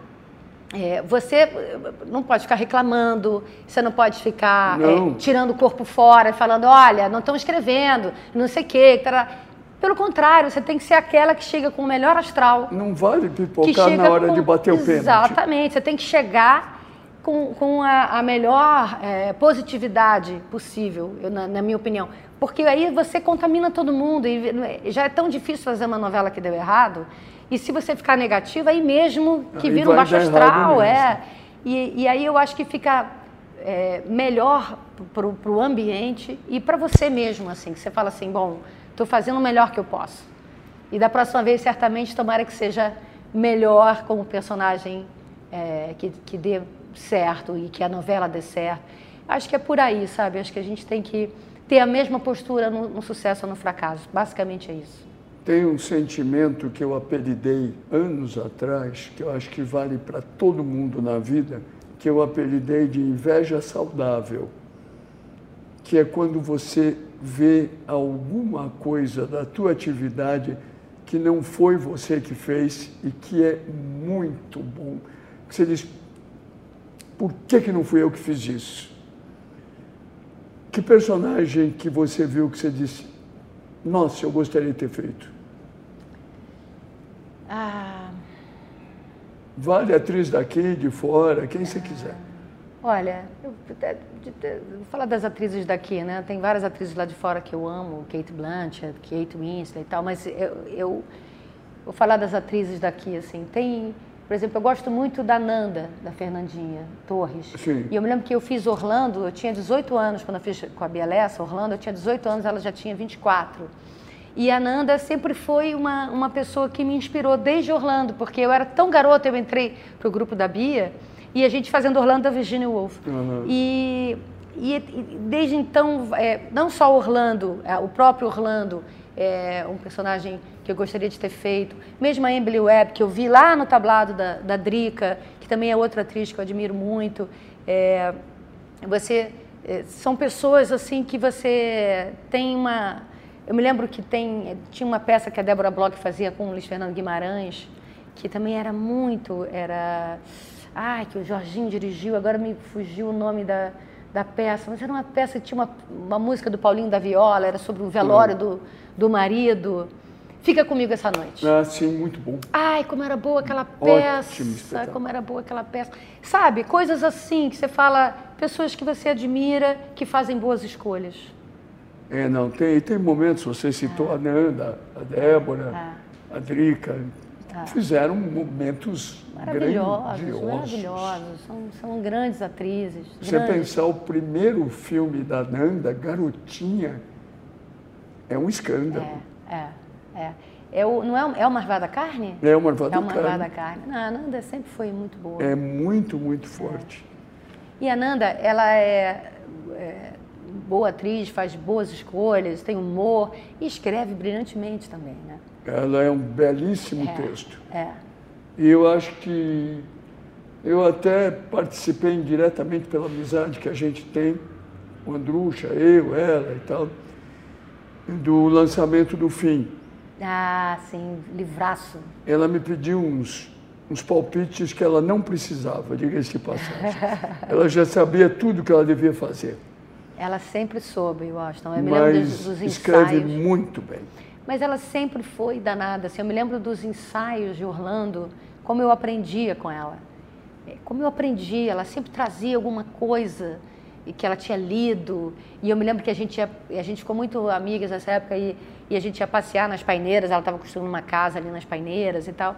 [SPEAKER 2] é, você não pode ficar reclamando, você não pode ficar é, tirando o corpo fora, falando, olha, não estão escrevendo, não sei o quê. Tará. Pelo contrário, você tem que ser aquela que chega com o melhor astral.
[SPEAKER 1] Não vale pipocar na hora com... de bater o pênalti.
[SPEAKER 2] Exatamente, você tem que chegar com, com a, a melhor é, positividade possível, eu, na, na, minha opinião. Porque aí você contamina todo mundo e já é tão difícil fazer uma novela que deu errado. E se você ficar negativo, aí mesmo que vira um baixo astral, é. E, e, aí eu acho que fica é, melhor para o ambiente e para você mesmo, assim, que você fala assim, bom, Estou fazendo o melhor que eu posso. E da próxima vez, certamente, tomara que seja melhor como personagem é, que, que dê certo e que a novela dê certo. Acho que é por aí, sabe? Acho que a gente tem que ter a mesma postura no, no sucesso ou no fracasso. Basicamente é isso.
[SPEAKER 1] Tem um sentimento que eu apelidei anos atrás, que eu acho que vale para todo mundo na vida, que eu apelidei de inveja saudável, que é quando você vê alguma coisa da tua atividade que não foi você que fez e que é muito bom. Você diz, por que, que não fui eu que fiz isso? Que personagem que você viu que você disse, nossa, eu gostaria de ter feito?
[SPEAKER 2] Ah.
[SPEAKER 1] Vale atriz daqui, de fora, quem você quiser.
[SPEAKER 2] Olha, eu, vou falar das atrizes daqui, né? Tem várias atrizes lá de fora que eu amo, Kate Blanchett, Kate Winslet e tal, mas eu, eu vou falar das atrizes daqui, assim. Tem, por exemplo, eu gosto muito da Nanda, da Fernandinha Torres.
[SPEAKER 1] Sim.
[SPEAKER 2] E eu me lembro que eu fiz Orlando, eu tinha 18 anos quando eu fiz com a Bielessa, Orlando, eu tinha 18 anos, ela já tinha 24. E a Nanda sempre foi uma, uma pessoa que me inspirou desde Orlando, porque eu era tão garota, eu entrei para o grupo da Bia e a gente fazendo Orlando da Virginia Woolf. Uhum. E, e, e, desde então, é, não só Orlando, é, o próprio Orlando é um personagem que eu gostaria de ter feito, mesmo a Emily Webb, que eu vi lá no tablado da, da Drica, que também é outra atriz que eu admiro muito. É, você é, são pessoas assim que você tem uma eu me lembro que tem tinha uma peça que a Débora Bloch fazia com o Luiz Fernando Guimarães que também era muito era ai, que o Jorginho dirigiu, agora me fugiu o nome da, da peça, mas era uma peça que tinha uma, uma música do Paulinho da Viola, era sobre o velório do, do marido. Fica comigo essa noite.
[SPEAKER 1] Ah, sim, muito bom.
[SPEAKER 2] Ai, como era boa aquela peça. Como era boa aquela peça. Sabe, coisas assim que você fala, pessoas que você admira, que fazem boas escolhas.
[SPEAKER 1] É, não, tem, tem momentos, você citou é. a Nanda, a Débora, é. a Drica, ah. fizeram momentos
[SPEAKER 2] maravilhosos, maravilhosos. São, são grandes atrizes.
[SPEAKER 1] Você
[SPEAKER 2] grandes.
[SPEAKER 1] pensar o primeiro filme da Nanda, Garotinha, é um escândalo.
[SPEAKER 2] É, é. é. É o, não é, é o Marvada da Carne?
[SPEAKER 1] É o Marvada
[SPEAKER 2] é da Carne. É o Marvada da Carne. Não, a Nanda sempre foi muito boa.
[SPEAKER 1] É muito, muito forte.
[SPEAKER 2] É. E a Nanda, ela é, é, boa atriz, faz boas escolhas, tem humor e escreve brilhantemente também, né?
[SPEAKER 1] Ela é um belíssimo
[SPEAKER 2] é,
[SPEAKER 1] texto.
[SPEAKER 2] É.
[SPEAKER 1] E eu acho que eu até participei indiretamente pela amizade que a gente tem, o Andrucha, eu, ela e tal, do lançamento do fim.
[SPEAKER 2] Ah, sim, livraço.
[SPEAKER 1] Ela me pediu uns, uns palpites que ela não precisava, diga-se de passagem. ela já sabia tudo que ela devia fazer.
[SPEAKER 2] Ela sempre soube, Washington. Eu
[SPEAKER 1] me lembro dos, dos escreve muito bem.
[SPEAKER 2] Mas ela sempre foi danada. Assim, eu me lembro dos ensaios de Orlando, como eu aprendia com ela. É, como eu aprendi, ela sempre trazia alguma coisa que ela tinha lido. E eu me lembro que a gente, ia, a gente ficou muito amigas nessa época e, e a gente ia passear nas paineiras. Ela estava construindo uma casa ali nas paineiras e tal.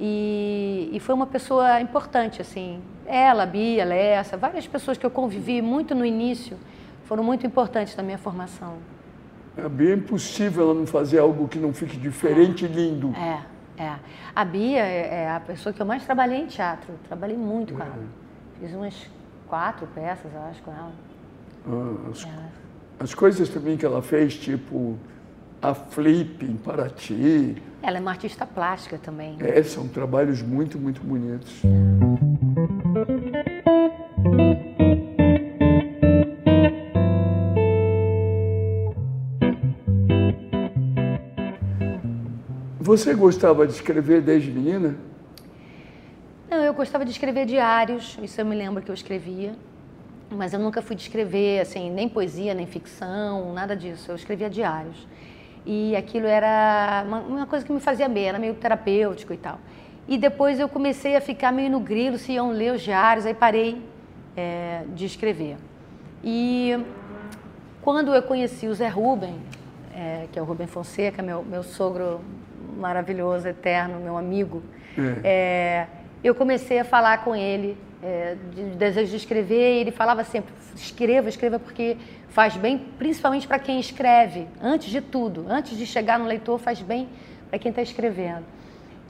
[SPEAKER 2] E, e, foi uma pessoa importante, assim. Ela, Bia, Lessa, várias pessoas que eu convivi muito no início foram muito importantes na minha formação.
[SPEAKER 1] A Bia é impossível ela não fazer algo que não fique diferente e lindo.
[SPEAKER 2] É, é. A Bia é, é a pessoa que eu mais trabalhei em teatro. Trabalhei muito com ela. Fiz umas quatro peças, eu acho, com ela.
[SPEAKER 1] Ah, as, as coisas também que ela fez, tipo a Flip em Paraty.
[SPEAKER 2] Ela é uma artista plástica também.
[SPEAKER 1] É, são trabalhos muito, muito bonitos. Você gostava de escrever desde menina?
[SPEAKER 2] Não, eu gostava de escrever diários, isso eu me lembro que eu escrevia. Mas eu nunca fui de escrever, assim, nem poesia, nem ficção, nada disso. Eu escrevia diários. E aquilo era uma, uma coisa que me fazia bem, era meio terapêutico e tal. E depois eu comecei a ficar meio no grilo, se iam ler os diários, aí parei é, de escrever. E quando eu conheci o Zé Rubem, é, que é o Rubem Fonseca, meu, meu sogro maravilhoso, eterno, meu amigo, é. É, eu comecei a falar com ele é, de, de desejo de escrever e ele falava sempre, escreva, escreva porque faz bem, principalmente para quem escreve, antes de tudo, antes de chegar no leitor, faz bem para quem está escrevendo.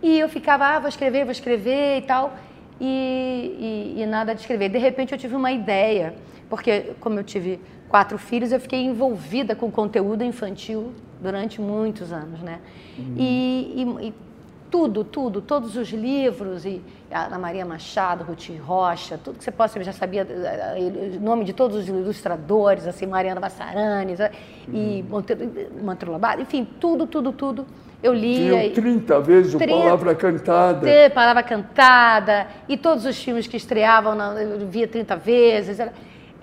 [SPEAKER 2] E eu ficava, ah, vou escrever, vou escrever e tal, e, e, e nada de escrever. De repente eu tive uma ideia, porque como eu tive quatro filhos, eu fiquei envolvida com conteúdo infantil durante muitos anos, né? Uhum. E, e, e, tudo, tudo, todos os livros, e Ana Maria Machado, Ruth Rocha, tudo que você possa, eu já sabia eh, eh, o nome de todos os ilustradores, assim, Mariana Bassaranes, eh, e uhum. Monteiro Lobato, enfim, tudo, tudo, tudo. Eu lia.
[SPEAKER 1] Viu 30 vezes o Palavra Cantada.
[SPEAKER 2] Palavra Cantada, e todos os filmes que estreavam, eu via 30 vezes.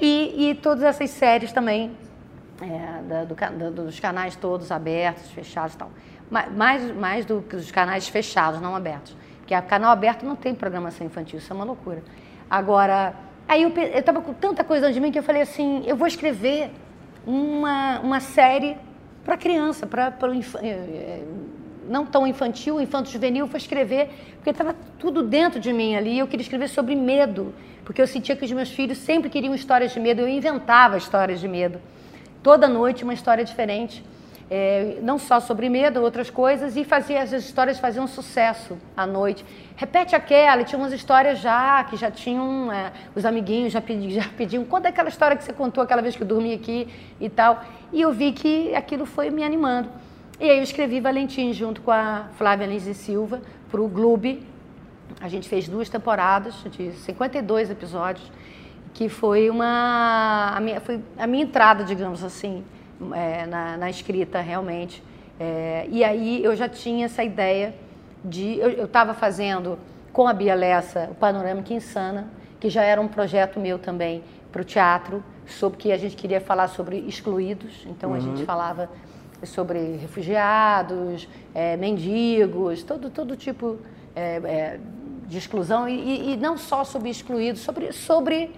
[SPEAKER 2] E, e todas essas séries também, é, do, do, dos canais todos abertos, fechados e tal. Mais, mais do que os canais fechados, não abertos. Porque o canal aberto não tem programação infantil, isso é uma loucura. Agora, aí eu estava com tanta coisa de mim que eu falei assim, eu vou escrever uma, uma série para criança, para eh, eh, não tão infantil, infanto juvenil, vou escrever, porque estava tudo dentro de mim ali, eu queria escrever sobre medo, porque eu sentia que os meus filhos sempre queriam histórias de medo, eu inventava histórias de medo. Toda noite uma história diferente é, não só sobre medo, outras coisas, e fazia as histórias faziam sucesso à noite. Repete aquela, e tinha umas histórias já, que já tinham, é, os amiguinhos já, pedi, já pediam, conta aquela história que você contou aquela vez que eu dormi aqui e tal. E eu vi que aquilo foi me animando. E aí eu escrevi Valentim junto com a Flávia Lins e Silva para o Gloob. A gente fez duas temporadas de 52 episódios, que foi uma a minha, foi a minha entrada, digamos assim, é, na, na, escrita realmente. É, e aí eu já tinha essa ideia de. Eu estava fazendo com a Bia Lessa o Panorâmica Insana, que já era um projeto meu também para o teatro, sobre que a gente queria falar sobre excluídos. Então uhum. a gente uhum. falava sobre refugiados, é, mendigos, todo, todo tipo é, é, de exclusão, e, e, não só sobre excluídos, sobre. sobre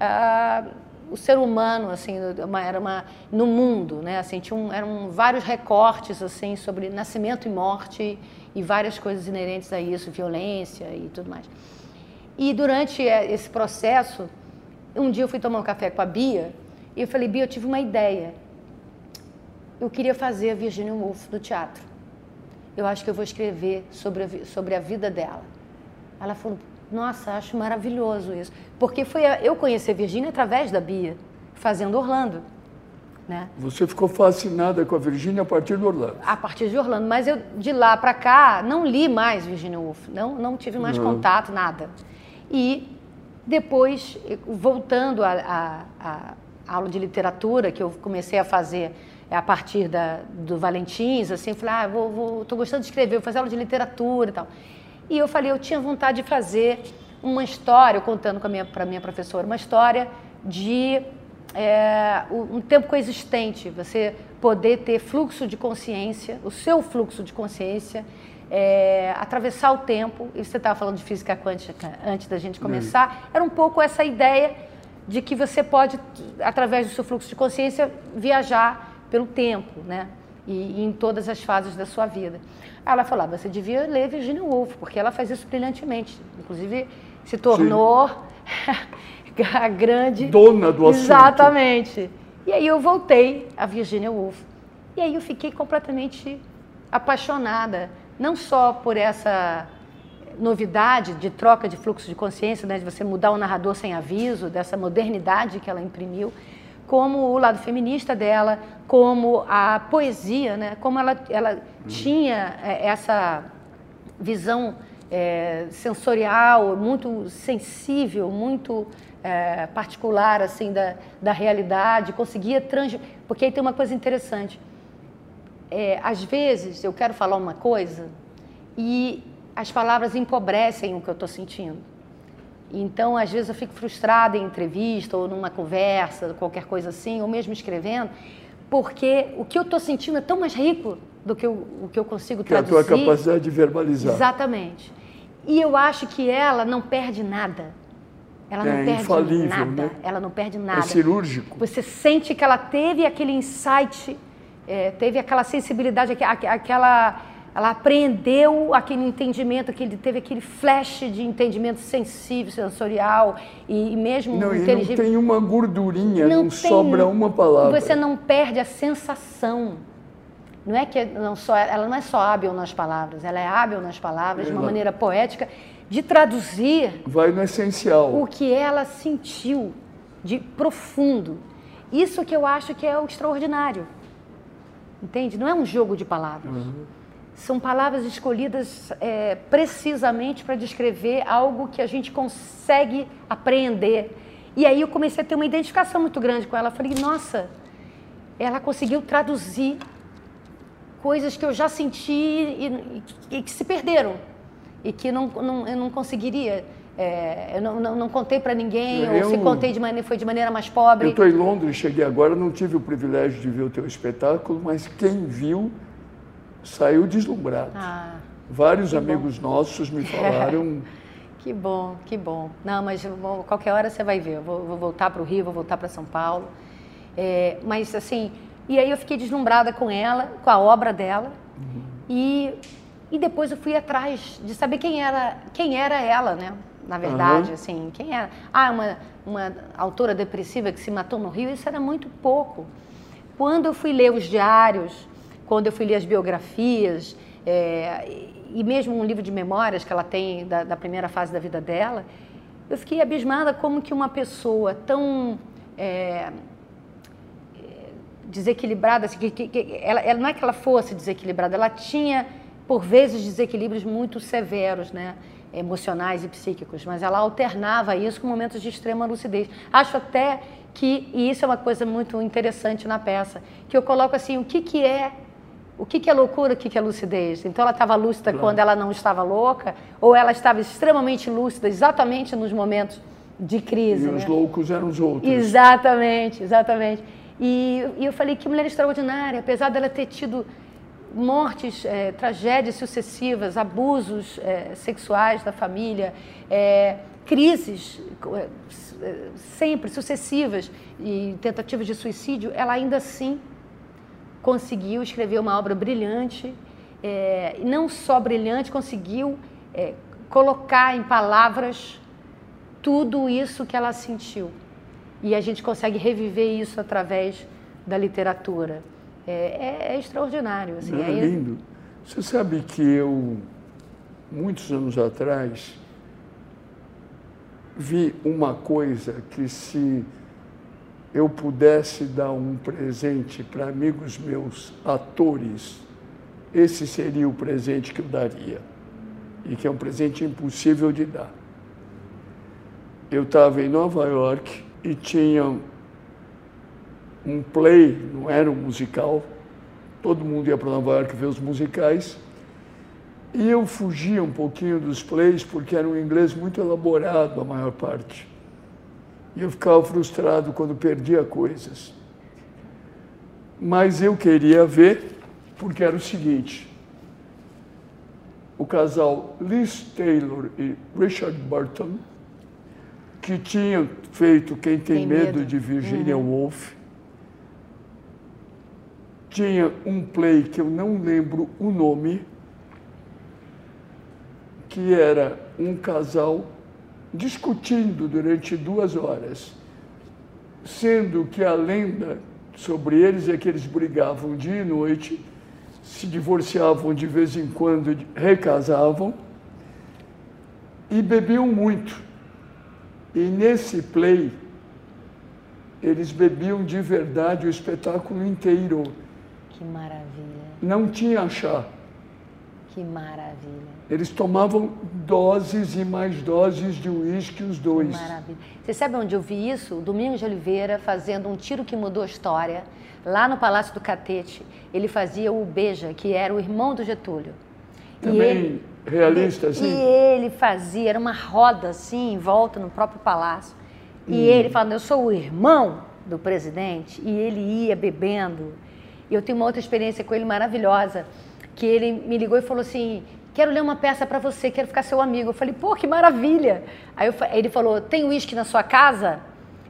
[SPEAKER 2] uh, o ser humano assim uma, era uma no mundo né assim tinha um, eram vários recortes assim sobre nascimento e morte e várias coisas inerentes a isso violência e tudo mais. E durante é, esse processo um dia eu fui tomar um café com a Bia e eu falei Bia eu tive uma ideia. Eu queria fazer a Virginia Woolf no teatro. Eu acho que eu vou escrever sobre a, sobre a vida dela. Ela falou nossa, acho maravilhoso isso. Porque foi a, eu conheci a Virgínia através da Bia, fazendo Orlando. Né?
[SPEAKER 1] Você ficou fascinada com a Virgínia a partir do Orlando?
[SPEAKER 2] A partir de Orlando, mas eu de lá para cá não li mais Virginia Woolf, não, não tive mais não. contato, nada. E depois, voltando à aula de literatura que eu comecei a fazer a partir da, do Valentins, assim, falei, ah, vou, vou, tô gostando de escrever, vou fazer aula de literatura e tal. E eu falei, eu tinha vontade de fazer uma história, contando para minha, minha professora, uma história de é, um tempo coexistente, você poder ter fluxo de consciência, o seu fluxo de consciência, é, atravessar o tempo. E você estava falando de física quântica antes da gente começar, uhum. era um pouco essa ideia de que você pode, através do seu fluxo de consciência, viajar pelo tempo, né? E, e em todas as fases da sua vida. Ela falou, ah, você devia ler Virginia Woolf, porque ela faz isso brilhantemente. Inclusive, se tornou a grande...
[SPEAKER 1] Dona do assunto.
[SPEAKER 2] Exatamente. E aí eu voltei a Virginia Woolf. E aí eu fiquei completamente apaixonada, não só por essa novidade de troca de fluxo de consciência, né, de você mudar o narrador sem aviso, dessa modernidade que ela imprimiu, como o lado feminista dela, como a poesia, né, como ela, ela tinha é, essa visão é, sensorial, muito sensível, muito é, particular assim da, da realidade, conseguia trans... Porque aí tem uma coisa interessante. É, às vezes eu quero falar uma coisa e as palavras empobrecem o que eu estou sentindo. Então, às vezes eu fico frustrada em entrevista ou numa conversa, qualquer coisa assim, ou mesmo escrevendo, porque o que eu estou sentindo é tão mais rico do que eu, o que eu consigo que traduzir.
[SPEAKER 1] Que é a tua capacidade de verbalizar.
[SPEAKER 2] Exatamente. E eu acho que ela não perde nada. Ela não
[SPEAKER 1] é
[SPEAKER 2] perde
[SPEAKER 1] infalível,
[SPEAKER 2] nada.
[SPEAKER 1] Né?
[SPEAKER 2] Ela não perde nada. É
[SPEAKER 1] cirúrgico.
[SPEAKER 2] Você sente que ela teve aquele insight, é, teve aquela sensibilidade, aquela ela apreendeu aquele entendimento, aquele, teve aquele flash de entendimento sensível, sensorial e, e mesmo
[SPEAKER 1] não,
[SPEAKER 2] inteligível.
[SPEAKER 1] E não tem uma gordurinha, não, não sobra uma palavra.
[SPEAKER 2] Você não perde a sensação. Não é que não só, ela não é só hábil nas palavras, ela é hábil nas palavras, de uma maneira poética, de traduzir.
[SPEAKER 1] Vai no essencial.
[SPEAKER 2] O que ela sentiu de profundo. Isso que eu acho que é o extraordinário. Entende? Não é um jogo de palavras. Uhum são palavras escolhidas é, precisamente para descrever algo que a gente consegue apreender. E aí eu comecei a ter uma identificação muito grande com ela. Falei, nossa, ela conseguiu traduzir coisas que eu já senti e, e, e que se perderam e que não, não, eu não conseguiria. É, eu não, não, não contei para ninguém, eu, ou se contei de maneira, foi de maneira mais pobre.
[SPEAKER 1] Eu estou em Londres, cheguei agora, não tive o privilégio de ver o teu espetáculo, mas quem viu saiu deslumbrado. Ah, Vários amigos bom. nossos me falaram.
[SPEAKER 2] que bom, que bom. Não, mas vou, qualquer hora você vai ver. Eu vou, vou voltar para o Rio, vou voltar para São Paulo. É, mas assim, e aí eu fiquei deslumbrada com ela, com a obra dela. Uhum. E, e depois eu fui atrás de saber quem era, quem era ela, né? Na verdade, uhum. assim, quem era? Ah, uma, uma autora depressiva que se matou no Rio, isso era muito pouco. Quando eu fui ler os diários quando eu fui ler as biografias, é, e mesmo um livro de memórias que ela tem da, da, primeira fase da vida dela, eu fiquei abismada como que uma pessoa tão é, desequilibrada, assim, que, que, que ela, ela, não é que ela fosse desequilibrada, ela tinha, por vezes, desequilíbrios muito severos, né? emocionais e psíquicos, mas ela alternava isso com momentos de extrema lucidez. Acho até que, e isso é uma coisa muito interessante na peça, que eu coloco assim, o que, que é o que, que é loucura, o que, que é lucidez? Então ela estava lúcida claro. quando ela não estava louca, ou ela estava extremamente lúcida exatamente nos momentos de crise.
[SPEAKER 1] E
[SPEAKER 2] né?
[SPEAKER 1] os loucos eram os outros.
[SPEAKER 2] Exatamente, exatamente. E, e, eu falei que mulher extraordinária, apesar dela ter tido mortes, é, tragédias sucessivas, abusos é, sexuais da família, é, crises sempre sucessivas e tentativas de suicídio, ela ainda assim conseguiu escrever uma obra brilhante, é, não só brilhante, conseguiu é, colocar em palavras tudo isso que ela sentiu. E a gente consegue reviver isso através da literatura. É, é, é extraordinário. Assim,
[SPEAKER 1] é lindo. Você sabe que eu, muitos anos atrás, vi uma coisa que se eu pudesse dar um presente para amigos meus atores, esse seria o presente que eu daria. E que é um presente impossível de dar. Eu estava em Nova York e tinha um play, não era um musical, todo mundo ia para Nova York ver os musicais, e eu fugia um pouquinho dos plays porque era um inglês muito elaborado a maior parte. E eu ficava frustrado quando perdia coisas. Mas eu queria ver, porque era o seguinte: o casal Liz Taylor e Richard Burton, que tinham feito Quem Tem, Tem medo. medo. de Virginia uhum. Woolf, tinha um play que eu não lembro o nome, que era um casal discutindo durante duas horas, sendo que a lenda sobre eles é que eles brigavam dia e noite, se divorciavam de vez em quando, recasavam e bebiam muito. E nesse play, eles bebiam de verdade o espetáculo inteiro.
[SPEAKER 2] Que maravilha.
[SPEAKER 1] Não tinha chá.
[SPEAKER 2] Que maravilha.
[SPEAKER 1] Eles tomavam doses e mais doses de uísque os dois.
[SPEAKER 2] Que maravilha. Você sabe onde eu vi isso? O Domingos de Oliveira fazendo um tiro que mudou a história. Lá no Palácio do Catete, ele fazia o Beija, que era o irmão do Getúlio.
[SPEAKER 1] Também ele, realista, assim?
[SPEAKER 2] E ele fazia, era uma roda assim, em volta no próprio palácio. E hum. ele falando, eu sou o irmão do presidente, e ele ia bebendo. E eu tenho uma outra experiência com ele maravilhosa que ele me ligou e falou assim: quero ler uma peça para você, quero ficar seu amigo. Eu falei, pô, que maravilha. Aí eu, ele falou, tem uísque na sua casa?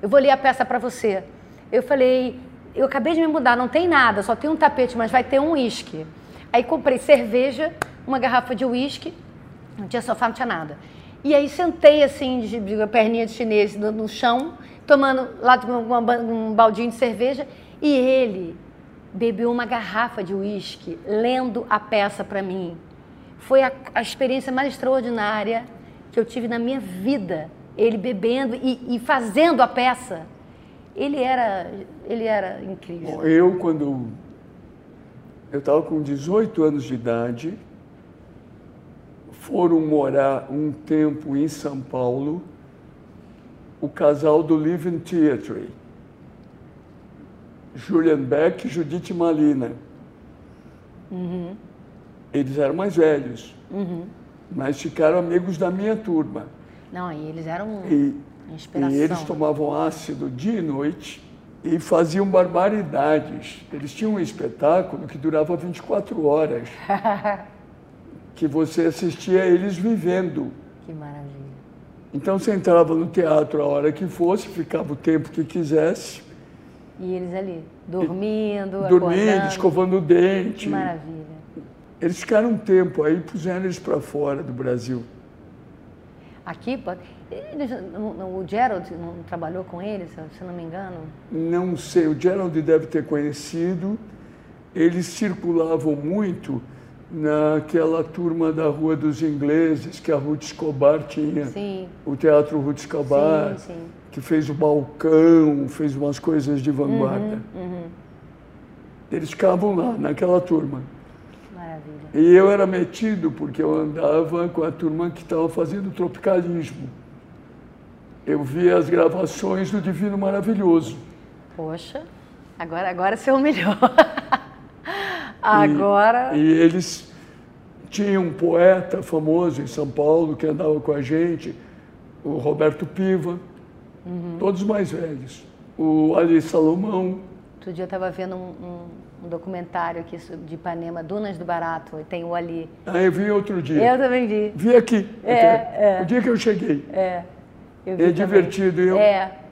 [SPEAKER 2] Eu vou ler a peça para você. Eu falei, eu acabei de me mudar, não tem nada, só tem um tapete, mas vai ter um uísque. Aí comprei cerveja, uma garrafa de uísque, não tinha sofá, não tinha nada. E aí sentei assim, de, de perninha de chinês no, no chão, tomando lá uma, um baldinho de cerveja, e ele bebeu uma garrafa de uísque, lendo a peça para mim. Foi a, a, experiência mais extraordinária que eu tive na minha vida. Ele bebendo e, e fazendo a peça. Ele era, ele era incrível.
[SPEAKER 1] Bom, eu, quando eu estava com 18 anos de idade, foram morar um tempo em São Paulo o casal do Living Theatre Julian Beck e Judith Malina. Uhum. Eles eram mais velhos, uhum. mas ficaram amigos da minha turma.
[SPEAKER 2] Não, e eles eram e, inspiração.
[SPEAKER 1] E eles tomavam ácido dia e noite e faziam barbaridades. Eles tinham um espetáculo que durava 24 horas, que você assistia eles vivendo.
[SPEAKER 2] Que maravilha.
[SPEAKER 1] Então você entrava no teatro a hora que fosse, ficava o tempo que quisesse
[SPEAKER 2] e eles ali, dormindo,
[SPEAKER 1] Dormindo, acordando. escovando o dente.
[SPEAKER 2] Que maravilha.
[SPEAKER 1] Eles ficaram um tempo aí, puseram eles para fora do Brasil.
[SPEAKER 2] Aqui, eles, o Gerald não trabalhou com eles, se não me engano?
[SPEAKER 1] Não sei, o Gerald deve ter conhecido. Eles circulavam muito naquela turma da Rua dos Ingleses, que a Ruth Escobar tinha.
[SPEAKER 2] Sim.
[SPEAKER 1] O Teatro Ruth Escobar.
[SPEAKER 2] Sim, sim
[SPEAKER 1] que fez o balcão, fez umas coisas de vanguarda.
[SPEAKER 2] Uhum, uhum.
[SPEAKER 1] Eles ficavam lá, naquela turma.
[SPEAKER 2] Maravilha.
[SPEAKER 1] E eu era metido porque eu andava com a turma que estava fazendo tropicalismo. Eu via as gravações do Divino Maravilhoso.
[SPEAKER 2] Poxa, agora, agora você humilhou. agora.
[SPEAKER 1] E, e eles tinham um poeta famoso em São Paulo que andava com a gente, o Roberto Piva uhum. todos mais velhos. O Ali Salomão.
[SPEAKER 2] Outro dia eu estava vendo um, um, um, documentário aqui de Ipanema, Dunas do Barato, e tem o Ali.
[SPEAKER 1] Ah, eu vi outro dia.
[SPEAKER 2] Eu também vi.
[SPEAKER 1] Vi aqui,
[SPEAKER 2] é, é.
[SPEAKER 1] o dia que eu cheguei.
[SPEAKER 2] É,
[SPEAKER 1] eu vi É divertido. Eu...
[SPEAKER 2] É.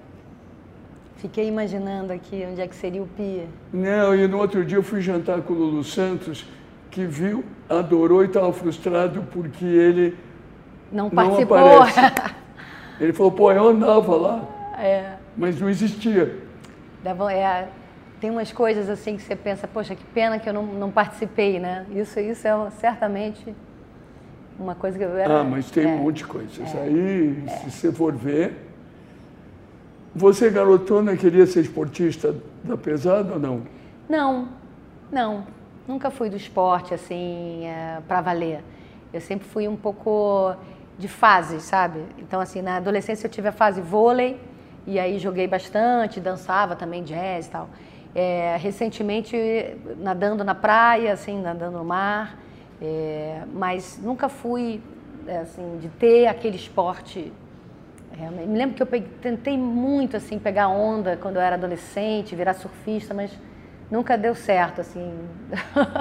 [SPEAKER 2] Fiquei imaginando aqui onde é que seria o Pia.
[SPEAKER 1] Não, e no outro dia eu fui jantar com o Lulu Santos, que viu, adorou e estava frustrado porque ele
[SPEAKER 2] não, participou.
[SPEAKER 1] não aparece. Ele falou, pô, eu andava lá,
[SPEAKER 2] é.
[SPEAKER 1] mas não existia.
[SPEAKER 2] É, tem umas coisas assim que você pensa, poxa, que pena que eu não, não participei, né? Isso, isso é certamente uma coisa que eu era...
[SPEAKER 1] Ah, mas tem é, um monte de coisas. É, Aí, é. se você for ver... Você, garotona, queria ser esportista da pesada ou não?
[SPEAKER 2] Não, não. Nunca fui do esporte, assim, é, para valer. Eu sempre fui um pouco de fases, sabe? Então, assim, na adolescência eu tive a fase vôlei, e aí joguei bastante, dançava também jazz e tal. É, recentemente, nadando na praia, assim, nadando no mar, é, mas nunca fui, é, assim, de ter aquele esporte. É, me lembro que eu peguei, tentei muito, assim, pegar onda quando eu era adolescente, virar surfista, mas nunca deu certo, assim.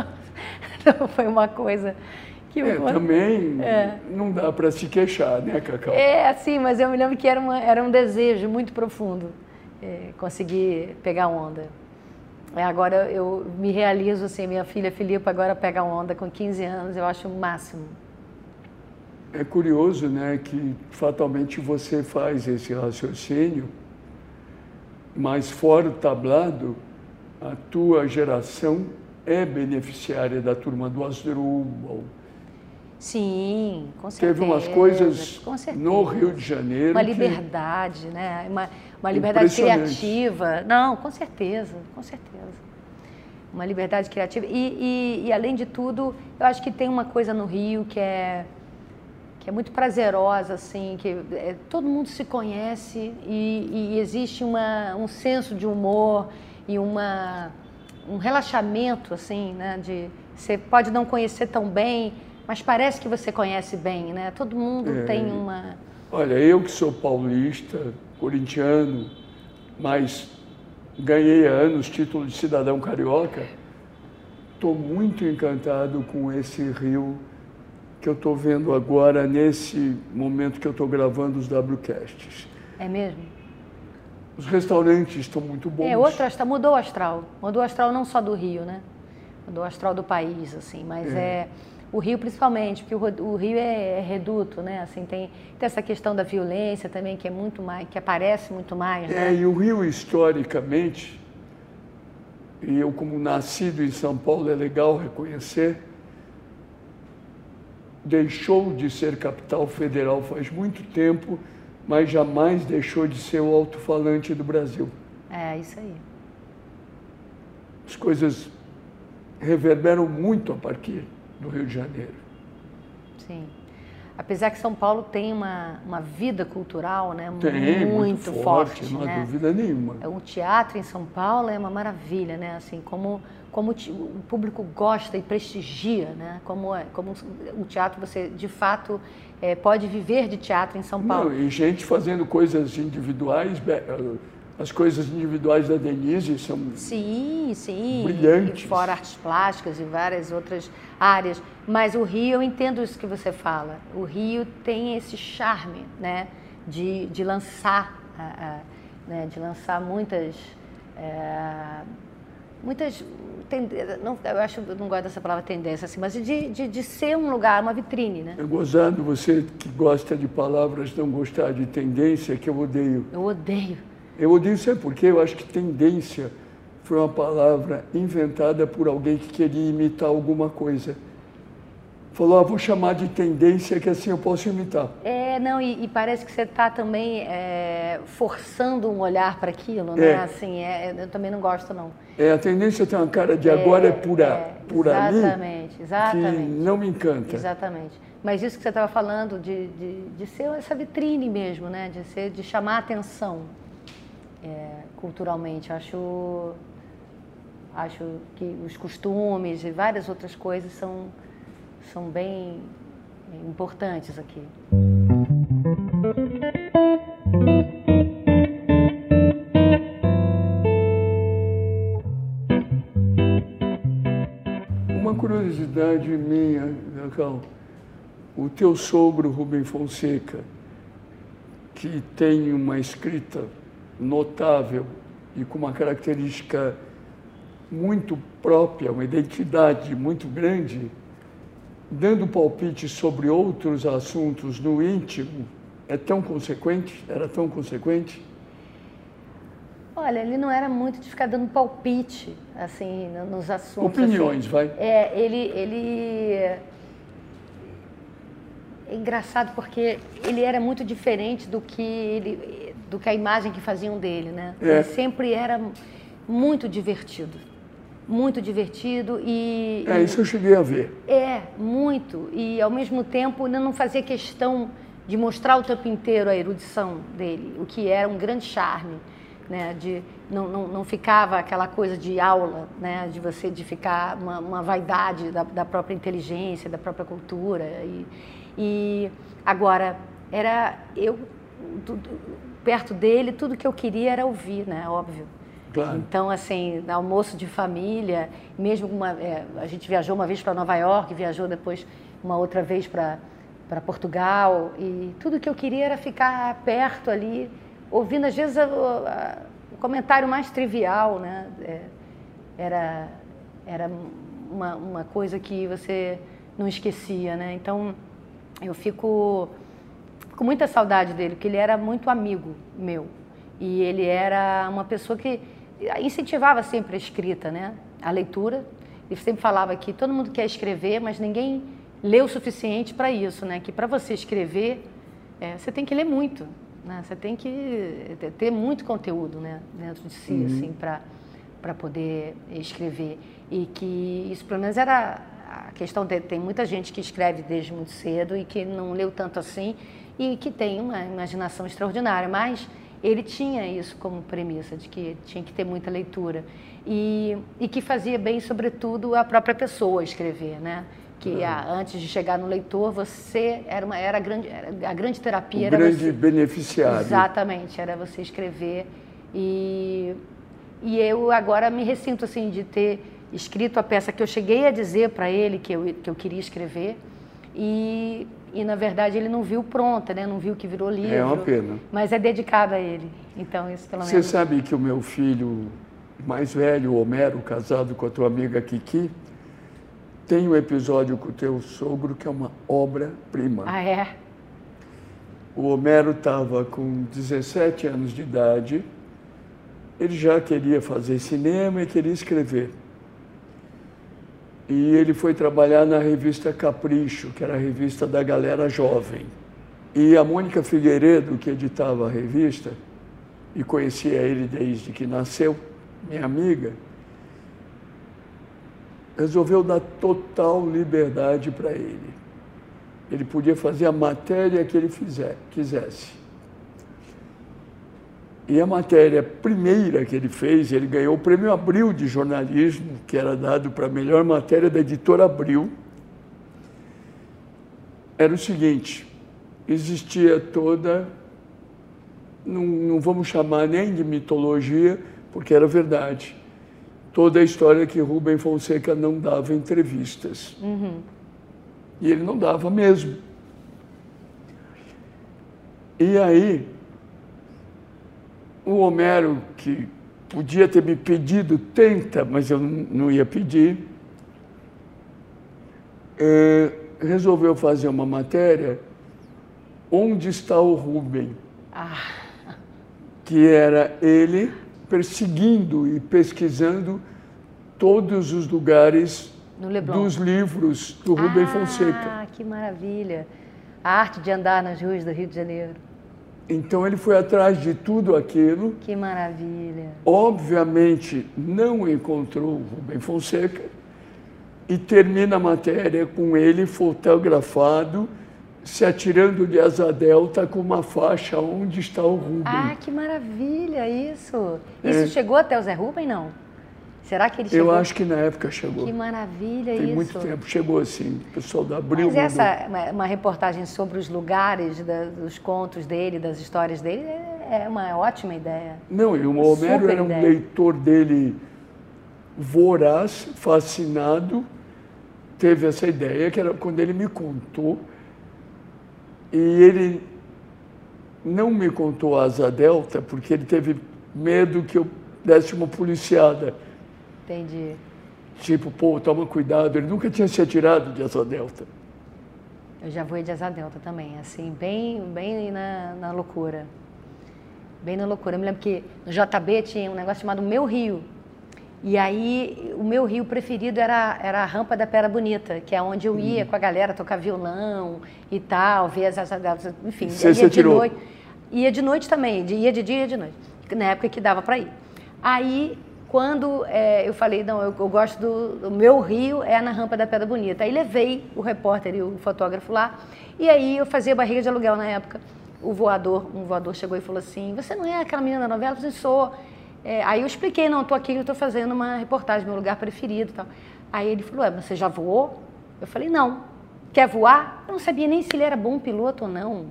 [SPEAKER 2] Não foi uma coisa
[SPEAKER 1] que é, também é. não dá para se queixar, né, Cacau?
[SPEAKER 2] É, assim, mas eu me lembro que era, uma, era um desejo muito profundo é, conseguir pegar onda. É, agora eu me realizo, assim, minha filha Filipe agora pega onda com 15 anos, eu acho o máximo.
[SPEAKER 1] É curioso, né, que fatalmente você faz esse raciocínio, mas fora o tablado, a tua geração é beneficiária da turma do Asdrubal.
[SPEAKER 2] Sim, com certeza.
[SPEAKER 1] Teve umas coisas no Rio de Janeiro.
[SPEAKER 2] Uma liberdade, né? Uma, uma liberdade criativa. Não, com certeza, com certeza. Uma liberdade criativa. E, e, e, além de tudo, eu acho que tem uma coisa no Rio que é, que é muito prazerosa, assim, que é, todo mundo se conhece e, e existe uma, um senso de humor e uma, um relaxamento, assim, né? De, você pode não conhecer tão bem, mas parece que você conhece bem, né? Todo mundo é, tem uma.
[SPEAKER 1] Olha, eu que sou paulista, corintiano, mas ganhei há anos título de cidadão carioca, estou muito encantado com esse rio que eu estou vendo agora nesse momento que eu estou gravando os WCasts.
[SPEAKER 2] É mesmo?
[SPEAKER 1] Os restaurantes estão muito bons.
[SPEAKER 2] É, outro astral, mudou o astral. Mudou o astral não só do Rio, né? Mudou o astral do país, assim, mas é, é o Rio principalmente, porque o, o Rio é, é, reduto, né? Assim, tem, tem essa questão da violência também, que é muito mais, que aparece muito mais,
[SPEAKER 1] né? É, e o Rio, historicamente, e eu como nascido em São Paulo, é legal reconhecer, deixou de ser capital federal faz muito tempo, mas jamais deixou de ser o alto-falante do Brasil.
[SPEAKER 2] É, isso aí.
[SPEAKER 1] As coisas reverberam muito a partir do Rio de Janeiro.
[SPEAKER 2] Sim. Apesar que São Paulo tem uma, uma vida cultural né,
[SPEAKER 1] tem,
[SPEAKER 2] muito,
[SPEAKER 1] muito forte,
[SPEAKER 2] forte,
[SPEAKER 1] não há
[SPEAKER 2] né?
[SPEAKER 1] dúvida nenhuma.
[SPEAKER 2] O teatro em São Paulo é uma maravilha, né? Assim, como, como o público gosta e prestigia, né? Como, é, como o teatro, você de fato é, pode viver de teatro em São Paulo.
[SPEAKER 1] Não, e gente fazendo coisas individuais, as coisas individuais da Denise são
[SPEAKER 2] sim, sim,
[SPEAKER 1] brilhantes.
[SPEAKER 2] E fora artes plásticas e várias outras áreas. Mas o Rio, eu entendo isso que você fala. O Rio tem esse charme, né, de, de lançar, né, de lançar muitas, é, muitas, não, eu acho, eu não gosto dessa palavra tendência assim, mas de, de, de ser um lugar, uma vitrine, né?
[SPEAKER 1] É gozado você que gosta de palavras não gostar de tendência que eu odeio.
[SPEAKER 2] Eu odeio.
[SPEAKER 1] Eu odeio sabe por quê? Eu acho que tendência foi uma palavra inventada por alguém que queria imitar alguma coisa. Falou, ah, vou chamar de tendência que assim eu posso imitar.
[SPEAKER 2] É, não, e, e parece que você está também é, forçando um olhar para aquilo, né? Assim, é, eu também não gosto, não.
[SPEAKER 1] É, a tendência tem uma cara de agora é, por, a, é, por
[SPEAKER 2] exatamente, ali, exatamente.
[SPEAKER 1] que não me encanta.
[SPEAKER 2] Exatamente. Mas isso que você estava falando de, de, de ser essa vitrine mesmo, né? De, ser, de chamar a atenção é, culturalmente. Acho, acho que os costumes e várias outras coisas são, são bem importantes aqui.
[SPEAKER 1] Uma curiosidade minha, Cal, o teu sogro Rubem Fonseca, que tem uma escrita notável e com uma característica muito própria, uma identidade muito grande, dando palpite sobre outros assuntos no íntimo, é tão consequente? Era tão consequente?
[SPEAKER 2] Olha, ele não era muito de ficar dando palpite, assim, nos assuntos.
[SPEAKER 1] Opiniões,
[SPEAKER 2] assim.
[SPEAKER 1] vai.
[SPEAKER 2] É, ele, ele... É engraçado porque ele era muito diferente do que ele do que a imagem que faziam dele, né? É. Ele sempre era muito divertido, muito divertido e...
[SPEAKER 1] É, isso eu cheguei a ver.
[SPEAKER 2] É, muito. E, ao mesmo tempo, não fazia questão de mostrar o tempo inteiro a erudição dele, o que era um grande charme, né? De, não, não, não ficava aquela coisa de aula, né? De você, de ficar uma, uma vaidade da, da própria inteligência, da própria cultura. E, e agora, era... Eu, perto dele, tudo que eu queria era ouvir, né? Óbvio.
[SPEAKER 1] Claro.
[SPEAKER 2] Então, assim, almoço de família, mesmo uma, é, a gente viajou uma vez para Nova York, viajou depois uma outra vez para Portugal e tudo que eu queria era ficar perto ali, ouvindo às vezes a, a, o comentário mais trivial, né? É, era era uma, uma coisa que você não esquecia, né? Então eu fico com muita saudade dele, porque ele era muito amigo meu. E ele era uma pessoa que incentivava sempre a escrita, né? A leitura. E sempre falava que todo mundo quer escrever, mas ninguém lê o suficiente para isso, né? Que para você escrever, é, você tem que ler muito, né? Você tem que ter muito conteúdo, né? Dentro de si, uhum. assim, para para poder escrever e que isso pelo menos era a questão de, tem muita gente que escreve desde muito cedo e que não leu tanto assim e que tem uma imaginação extraordinária, mas ele tinha isso como premissa, de que tinha que ter muita leitura. E, e que fazia bem, sobretudo, a própria pessoa escrever, né? Que a, antes de chegar no leitor, você era, uma, era, a, grande, era a grande terapia.
[SPEAKER 1] O
[SPEAKER 2] era
[SPEAKER 1] grande
[SPEAKER 2] você,
[SPEAKER 1] beneficiário.
[SPEAKER 2] Exatamente, era você escrever. E, e eu agora me ressinto assim de ter escrito a peça que eu cheguei a dizer para ele que eu, que eu queria escrever. E e na verdade ele não viu pronta, né? Não viu que virou livro.
[SPEAKER 1] É uma pena.
[SPEAKER 2] Mas é dedicada a ele. Então isso pelo
[SPEAKER 1] menos.
[SPEAKER 2] Você
[SPEAKER 1] sabe que o meu filho mais velho, Homero, casado com a tua amiga Kiki, tem um episódio com o teu sogro que é uma obra-prima.
[SPEAKER 2] Ah, é?
[SPEAKER 1] O Homero estava com 17 anos de idade, ele já queria fazer cinema e queria escrever. E ele foi trabalhar na revista Capricho, que era a revista da galera jovem. E a Mônica Figueiredo, que editava a revista, e conhecia ele desde que nasceu, minha amiga, resolveu dar total liberdade para ele. Ele podia fazer a matéria que ele fizer, quisesse. E a matéria primeira que ele fez, ele ganhou o prêmio Abril de jornalismo, que era dado para a melhor matéria da editora Abril. Era o seguinte: existia toda, não, não vamos chamar nem de mitologia, porque era verdade, toda a história que Rubem Fonseca não dava entrevistas. Uhum. E ele não dava mesmo. E aí, o Homero, que podia ter me pedido, tenta, mas eu não ia pedir, é, resolveu fazer uma matéria Onde está o Rubem? Ah. Que era ele perseguindo e pesquisando todos os lugares dos livros do Rubem ah, Fonseca.
[SPEAKER 2] Ah, que maravilha! A arte de andar nas ruas do Rio de Janeiro.
[SPEAKER 1] Então ele foi atrás de tudo aquilo.
[SPEAKER 2] Que maravilha.
[SPEAKER 1] Obviamente não encontrou o Rubem Fonseca e termina a matéria com ele fotografado se atirando de asa delta com uma faixa onde está o Rubem.
[SPEAKER 2] Ah, que maravilha isso. Isso é. chegou até o Zé Rubem, não? Será que ele chegou?
[SPEAKER 1] Eu acho que na época chegou.
[SPEAKER 2] Que maravilha
[SPEAKER 1] Tem
[SPEAKER 2] isso.
[SPEAKER 1] Tem muito tempo. Chegou assim, o pessoal da Abril.
[SPEAKER 2] Mas essa é uma reportagem sobre os lugares da, dos contos dele, das histórias dele, é, é uma ótima ideia.
[SPEAKER 1] Não, e o Homero era um ideia. leitor dele voraz, fascinado. Teve essa ideia, que era quando ele me contou. E ele não me contou a asa delta, porque ele teve medo que eu desse uma policiada
[SPEAKER 2] Entendi.
[SPEAKER 1] Tipo, pô, toma cuidado. Ele nunca tinha se atirado de asa delta.
[SPEAKER 2] Eu já voei de asa delta também, assim, bem, bem na, na loucura. Bem na loucura. Eu me lembro que no JB tinha um negócio chamado Meu Rio. E aí, o meu rio preferido era, era a Rampa da Pera Bonita, que é onde eu ia hum. com a galera tocar violão e tal, ver as asas deltas, enfim.
[SPEAKER 1] Você ia de noite.
[SPEAKER 2] Ia de noite também, ia de dia e ia de noite, na época que dava para ir. Aí quando é, eu falei, não, eu, eu gosto do, do, meu rio é na Rampa da Pedra Bonita. Aí levei o repórter e o fotógrafo lá, e aí eu fazia barriga de aluguel na época. O voador, um voador chegou e falou assim, você não é aquela menina da novela? Eu falei, sou. É, aí eu expliquei, não, estou aqui, eu estou fazendo uma reportagem, meu lugar preferido e tal. Aí ele falou, é, você já voou? Eu falei, não. Quer voar? Eu não sabia nem se ele era bom piloto ou não.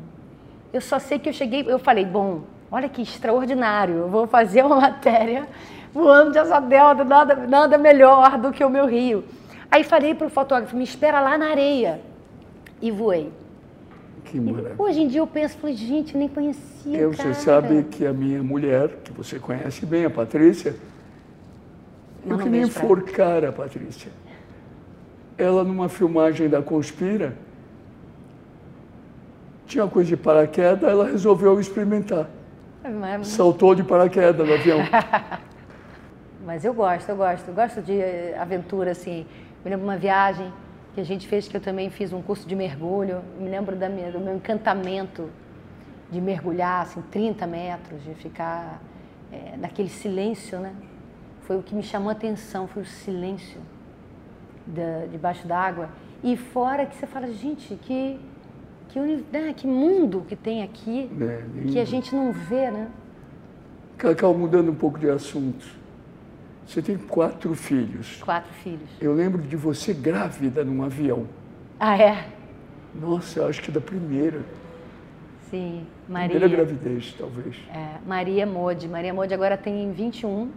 [SPEAKER 2] Eu só sei que eu cheguei, eu falei, bom, olha que extraordinário, eu vou fazer uma matéria voando de asa delta, nada, nada melhor do que o meu rio. Aí falei para o fotógrafo, me espera lá na areia. E voei.
[SPEAKER 1] Que maravilha.
[SPEAKER 2] Hoje em dia eu penso, falei, gente, nem conhecia
[SPEAKER 1] eu, Você sabe que a minha mulher, que você conhece bem, a Patrícia, eu que nem enforcar a Patrícia. Ela, numa filmagem da Conspira, tinha uma coisa de paraquedas, ela resolveu experimentar. Saltou de paraquedas no avião.
[SPEAKER 2] mas eu gosto, eu gosto. Eu gosto de aventura, assim. Me lembro uma viagem que a gente fez, que eu também fiz um curso de mergulho. Me lembro da minha, do meu encantamento de mergulhar, assim, 30 metros, de ficar é, naquele silêncio, né? Foi o que me chamou a atenção, foi o silêncio da, debaixo d'água. E fora que você fala, gente, que, que, né, que mundo que tem aqui, é, que a gente não vê, né?
[SPEAKER 1] Cacau, mudando um pouco de assunto. Você tem quatro filhos.
[SPEAKER 2] Quatro filhos.
[SPEAKER 1] Eu lembro de você grávida num avião.
[SPEAKER 2] Ah, é?
[SPEAKER 1] Nossa, eu acho que da primeira.
[SPEAKER 2] Sim, Maria.
[SPEAKER 1] Primeira gravidez, talvez.
[SPEAKER 2] É, Maria Modi. Maria Modi agora tem 21.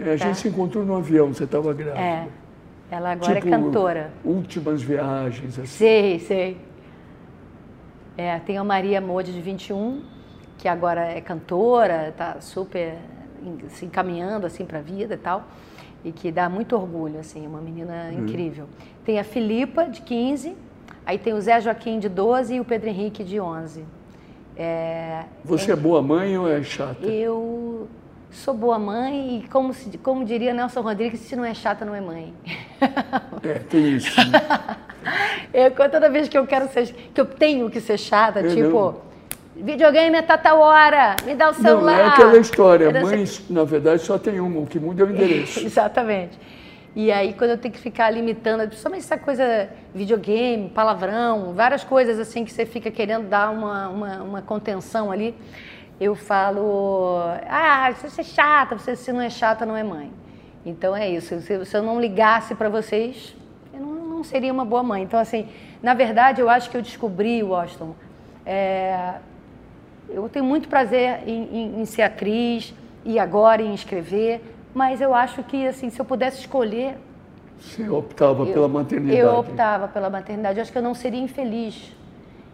[SPEAKER 1] É, a tá? gente se encontrou no avião, você estava grávida.
[SPEAKER 2] É. Ela agora
[SPEAKER 1] tipo,
[SPEAKER 2] é cantora.
[SPEAKER 1] Últimas viagens, assim.
[SPEAKER 2] Sei, sei. É, tem a Maria Modi, de 21, que agora é cantora, está super se encaminhando assim para a vida e tal, e que dá muito orgulho, assim, uma menina hum. incrível. Tem a Filipa, de 15, aí tem o Zé Joaquim, de 12, e o Pedro Henrique, de 11.
[SPEAKER 1] É, Você é, é boa mãe ou é chata?
[SPEAKER 2] Eu sou boa mãe e, como, se, como diria Nelson Rodrigues, se não é chata, não é mãe.
[SPEAKER 1] É, tem isso. Né?
[SPEAKER 2] eu, toda vez que eu quero ser, que eu tenho que ser chata, eu tipo, não. Videogame é tal hora, me dá o celular.
[SPEAKER 1] Não, é aquela história, mães, na verdade, só tem uma, o que muda é o endereço.
[SPEAKER 2] Exatamente. E aí, quando eu tenho que ficar limitando, principalmente essa coisa, videogame, palavrão, várias coisas assim que você fica querendo dar uma, uma, uma contenção ali, eu falo, ah, você é chata, você se não é chata, não é mãe. Então é isso, se, se eu não ligasse para vocês, eu não, não, seria uma boa mãe. Então, assim, na verdade, eu acho que eu descobri, Washington, é, eu tenho muito prazer em, em, em ser atriz e agora em escrever, mas eu acho que, assim, se eu pudesse escolher...
[SPEAKER 1] Você optava eu, pela maternidade?
[SPEAKER 2] Eu optava pela maternidade. Eu acho que eu não seria infeliz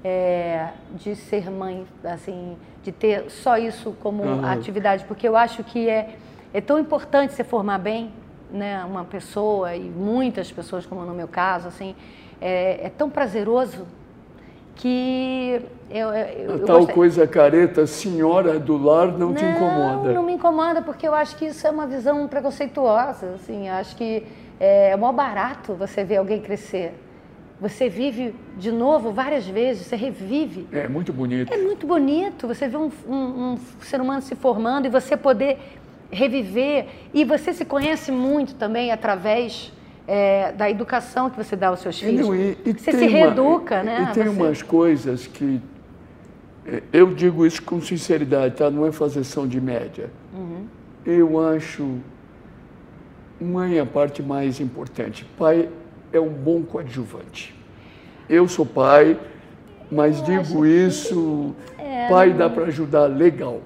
[SPEAKER 2] é, de ser mãe, assim, de ter só isso como uhum. atividade, porque eu acho que é, é tão importante você formar bem né, uma pessoa, e muitas pessoas, como no meu caso, assim, é, é tão prazeroso que eu, eu,
[SPEAKER 1] eu Tal gostei. coisa careta, senhora do lar, não, não te incomoda?
[SPEAKER 2] Não, me incomoda, porque eu acho que isso é uma visão preconceituosa, assim, acho que é, é mó barato você ver alguém crescer. Você vive de novo várias vezes, você revive.
[SPEAKER 1] É muito bonito.
[SPEAKER 2] É muito bonito você ver um, um, um ser humano se formando e você poder reviver. E você se conhece muito também através é, da educação que você dá aos seus filhos. Não, e, e você se uma, reeduca,
[SPEAKER 1] e,
[SPEAKER 2] né?
[SPEAKER 1] E tem
[SPEAKER 2] você...
[SPEAKER 1] umas coisas que. É, eu digo isso com sinceridade, tá? Não é fazeção de média. Uhum. Eu acho mãe é a parte mais importante. Pai é um bom coadjuvante. Eu sou pai, mas eu digo isso, é, pai dá para ajudar legal.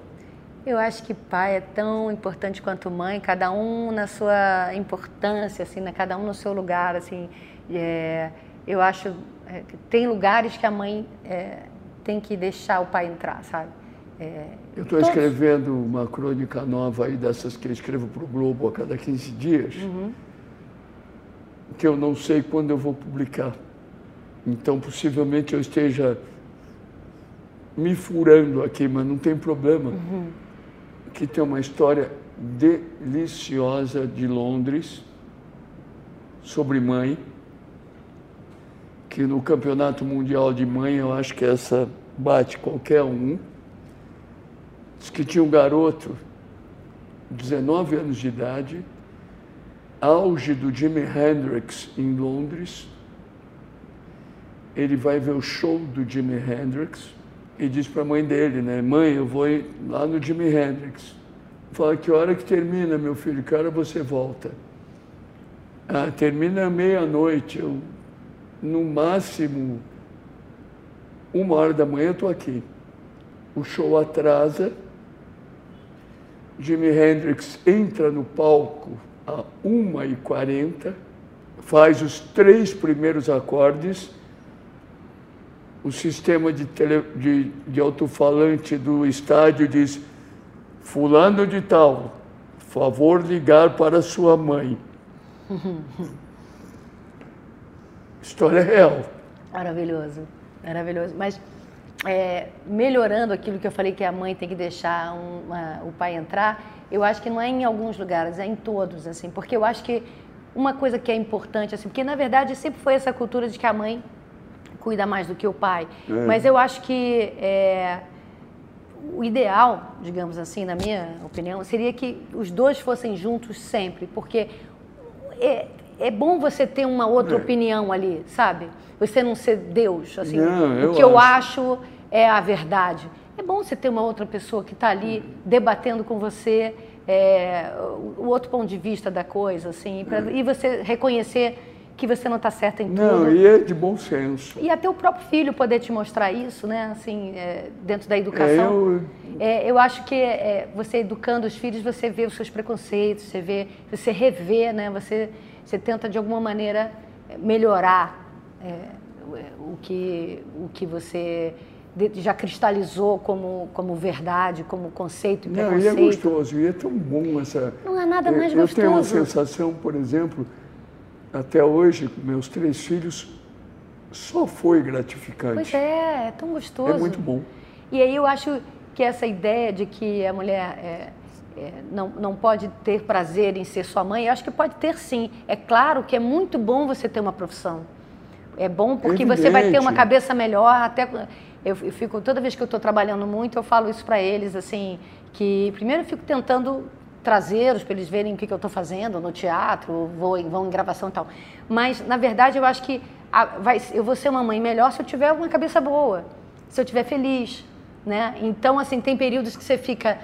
[SPEAKER 2] Eu acho que pai é tão importante quanto mãe, cada um na sua importância, assim, né? cada um no seu lugar, assim. É, eu acho é, que tem lugares que a mãe é, tem que deixar o pai entrar, sabe?
[SPEAKER 1] É, eu estou todos... escrevendo uma crônica nova aí dessas que eu escrevo para o Globo a cada 15 dias. Uhum que eu não sei quando eu vou publicar. Então, possivelmente eu esteja me furando aqui, mas não tem problema. Uhum. Que tem uma história deliciosa de Londres sobre mãe, que no Campeonato Mundial de Mãe eu acho que essa bate qualquer um. Diz que tinha um garoto, 19 anos de idade, auge do Jimi Hendrix em Londres. Ele vai ver o show do Jimi Hendrix e diz para a mãe dele, né? Mãe, eu vou lá no Jimi Hendrix. Fala, que hora que termina, meu filho? Que hora você volta? Ah, termina meia-noite. Eu, no máximo, uma hora da manhã eu estou aqui. O show atrasa. Jimi Hendrix entra no palco a 1h40, faz os três primeiros acordes, o sistema de, tele, de, de alto-falante do estádio diz: Fulano de Tal, favor ligar para sua mãe. História real.
[SPEAKER 2] Maravilhoso, maravilhoso. Mas é, melhorando aquilo que eu falei que a mãe tem que deixar uma, o pai entrar, eu acho que não é em alguns lugares, é em todos, assim, porque eu acho que uma coisa que é importante, assim, porque na verdade sempre foi essa cultura de que a mãe cuida mais do que o pai, é. mas eu acho que é, o ideal, digamos assim, na minha opinião, seria que os dois fossem juntos sempre, porque é, é bom você ter uma outra é. opinião ali, sabe? Você não ser Deus, assim. Não, o que eu acho. acho é a verdade. É bom você ter uma outra pessoa que está ali debatendo com você é, o outro ponto de vista da coisa, assim, pra, é. e você reconhecer que você não está certa em tudo.
[SPEAKER 1] Não, e é de bom senso.
[SPEAKER 2] E até o próprio filho poder te mostrar isso, né? Assim, é, dentro da educação. eu... É, eu acho que é, você educando os filhos, você vê os seus preconceitos, você vê, você revê, né? Você, você tenta de alguma maneira melhorar é, o que o que você já cristalizou como, como verdade, como conceito e
[SPEAKER 1] Não,
[SPEAKER 2] preconceito.
[SPEAKER 1] e é gostoso, e é tão bom essa...
[SPEAKER 2] Não há nada mais
[SPEAKER 1] eu,
[SPEAKER 2] gostoso.
[SPEAKER 1] Eu tenho uma sensação, por exemplo, até hoje, com meus três filhos, só foi gratificante.
[SPEAKER 2] Pois é, é tão gostoso.
[SPEAKER 1] É muito bom.
[SPEAKER 2] E aí eu acho que essa ideia de que a mulher é, é, não, não pode ter prazer em ser sua mãe, eu acho que pode ter sim. É claro que é muito bom você ter uma profissão. É bom porque Evidente. você vai ter uma cabeça melhor, até eu, eu fico toda vez que eu estou trabalhando muito, eu falo isso para eles assim, que primeiro eu fico tentando trazê-los para eles verem o que, que eu estou fazendo no teatro, vou, vão em gravação e tal. Mas, na verdade, eu acho que a, vai, eu vou ser uma mãe melhor se eu tiver uma cabeça boa, se eu estiver feliz. Né? Então, assim, tem períodos que você fica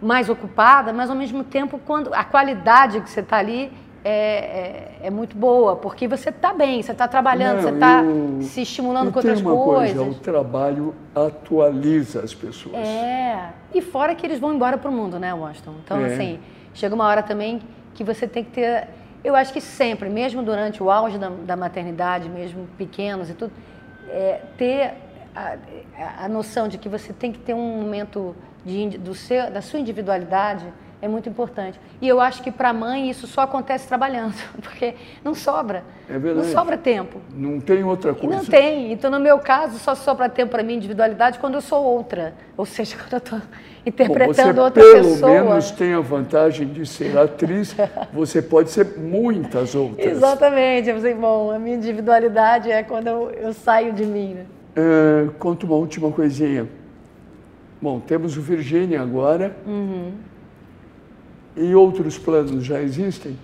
[SPEAKER 2] mais ocupada, mas ao mesmo tempo, quando a qualidade que você está ali é, é, é, muito boa, porque você está bem, você está trabalhando, Não, você está se estimulando com outras coisas. Coisa,
[SPEAKER 1] o trabalho atualiza as pessoas.
[SPEAKER 2] É, e fora que eles vão embora para o mundo, né, Washington? Então, é. assim, chega uma hora também que você tem que ter. Eu acho que sempre, mesmo durante o auge da, da maternidade, mesmo pequenos e tudo, é, ter a, a, noção de que você tem que ter um momento de, do seu, da sua individualidade é muito importante. E eu acho que para a mãe isso só acontece trabalhando, porque não sobra. É verdade. Não sobra tempo.
[SPEAKER 1] Não tem outra coisa.
[SPEAKER 2] E não tem. Então, no meu caso, só sobra tempo para mim individualidade quando eu sou outra. Ou seja, quando eu estou interpretando
[SPEAKER 1] Bom,
[SPEAKER 2] outra
[SPEAKER 1] pelo
[SPEAKER 2] pessoa.
[SPEAKER 1] Pelo menos tem a vantagem de ser atriz, você pode ser muitas outras.
[SPEAKER 2] Exatamente. Eu falei, bom, a minha individualidade é quando eu, eu saio de mim. Né?
[SPEAKER 1] É, conta uma última coisinha. Bom, temos o Virgínia agora.
[SPEAKER 2] Uhum.
[SPEAKER 1] E outros planos já existem?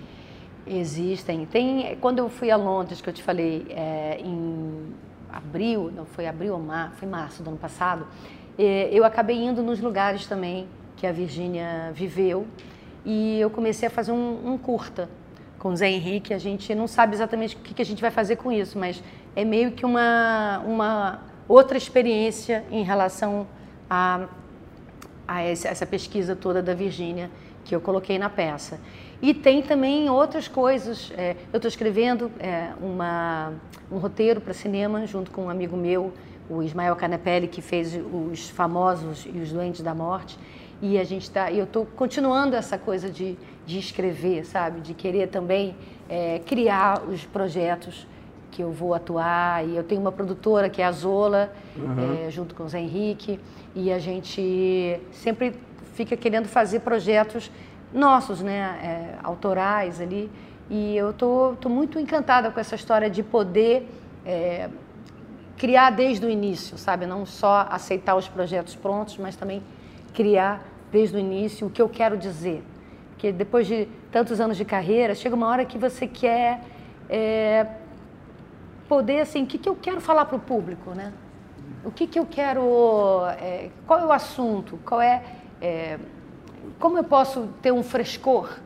[SPEAKER 2] Existem. Tem, quando eu fui a Londres, que eu te falei, é, em abril, não foi abril ou março, foi março do ano passado, é, eu acabei indo nos lugares também que a Virgínia viveu e eu comecei a fazer um, um, curta com o Zé Henrique. A gente não sabe exatamente o que, que a gente vai fazer com isso, mas é meio que uma, uma outra experiência em relação a, a essa pesquisa toda da Virgínia que eu coloquei na peça. E tem também outras coisas. É, eu estou escrevendo é, uma, um roteiro para cinema junto com um amigo meu, o Ismael Canepelli, que fez os famosos e os doentes da morte. E a gente tá, eu estou continuando essa coisa de, de escrever, sabe, de querer também é, criar os projetos que eu vou atuar. E eu tenho uma produtora que é a Zola, uhum. junto com o Zé Henrique, e a gente sempre fica querendo fazer projetos nossos, né, é, autorais ali. E eu tô, tô muito encantada com essa história de poder é, criar desde o início, sabe? Não só aceitar os projetos prontos, mas também criar desde o início o que eu quero dizer. Porque depois de tantos anos de carreira, chega uma hora que você quer é, poder, assim, o que, que eu quero falar para o público, né? O que, que eu quero, é, qual é o assunto, qual é é, como eu posso ter um frescor,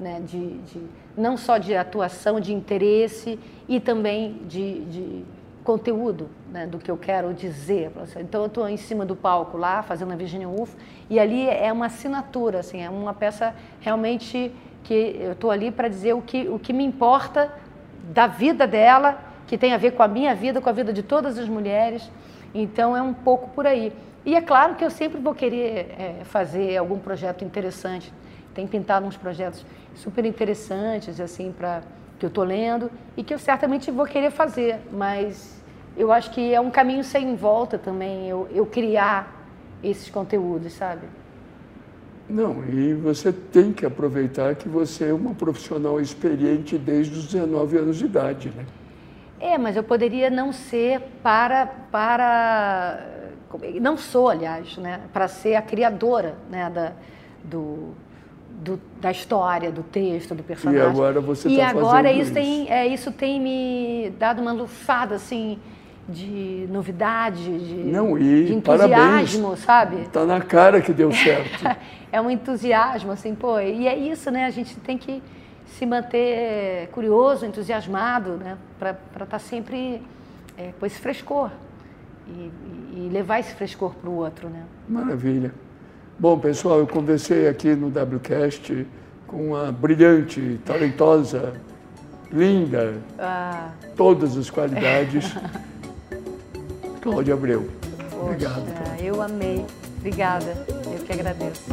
[SPEAKER 2] né, de, de, não só de atuação, de interesse e também de, de conteúdo né, do que eu quero dizer. Então eu estou em cima do palco lá, fazendo a Virginia Woolf, e ali é uma assinatura, assim, é uma peça realmente que eu estou ali para dizer o que, o que me importa da vida dela, que tem a ver com a minha vida, com a vida de todas as mulheres. Então é um pouco por aí. E é claro que eu sempre vou querer é, fazer algum projeto interessante. Tem pintado uns projetos super interessantes, assim, para que eu estou lendo e que eu certamente vou querer fazer, mas eu acho que é um caminho sem volta também, eu, eu criar esses conteúdos, sabe?
[SPEAKER 1] Não, e você tem que aproveitar que você é uma profissional experiente desde os 19 anos de idade, né?
[SPEAKER 2] É, mas eu poderia não ser para para não sou, aliás, né, para ser a criadora, né, da do, do, da história, do texto, do personagem.
[SPEAKER 1] E agora você
[SPEAKER 2] está
[SPEAKER 1] fazendo
[SPEAKER 2] agora
[SPEAKER 1] isso,
[SPEAKER 2] tem é, isso tem me dado uma lufada assim de novidade, de,
[SPEAKER 1] Não, e
[SPEAKER 2] de entusiasmo,
[SPEAKER 1] parabéns.
[SPEAKER 2] sabe?
[SPEAKER 1] Está na cara que deu certo.
[SPEAKER 2] é um entusiasmo, assim, pô, e é isso, né? A gente tem que se manter curioso, entusiasmado, né? Para estar tá sempre é, com esse frescor e, e levar esse frescor para o outro, né?
[SPEAKER 1] Maravilha. Bom, pessoal, eu conversei aqui no WCast com uma brilhante, talentosa, linda, ah. todas as qualidades. Cláudia Abreu.
[SPEAKER 2] Poxa, Obrigado. Eu amei. Obrigada. Eu que agradeço.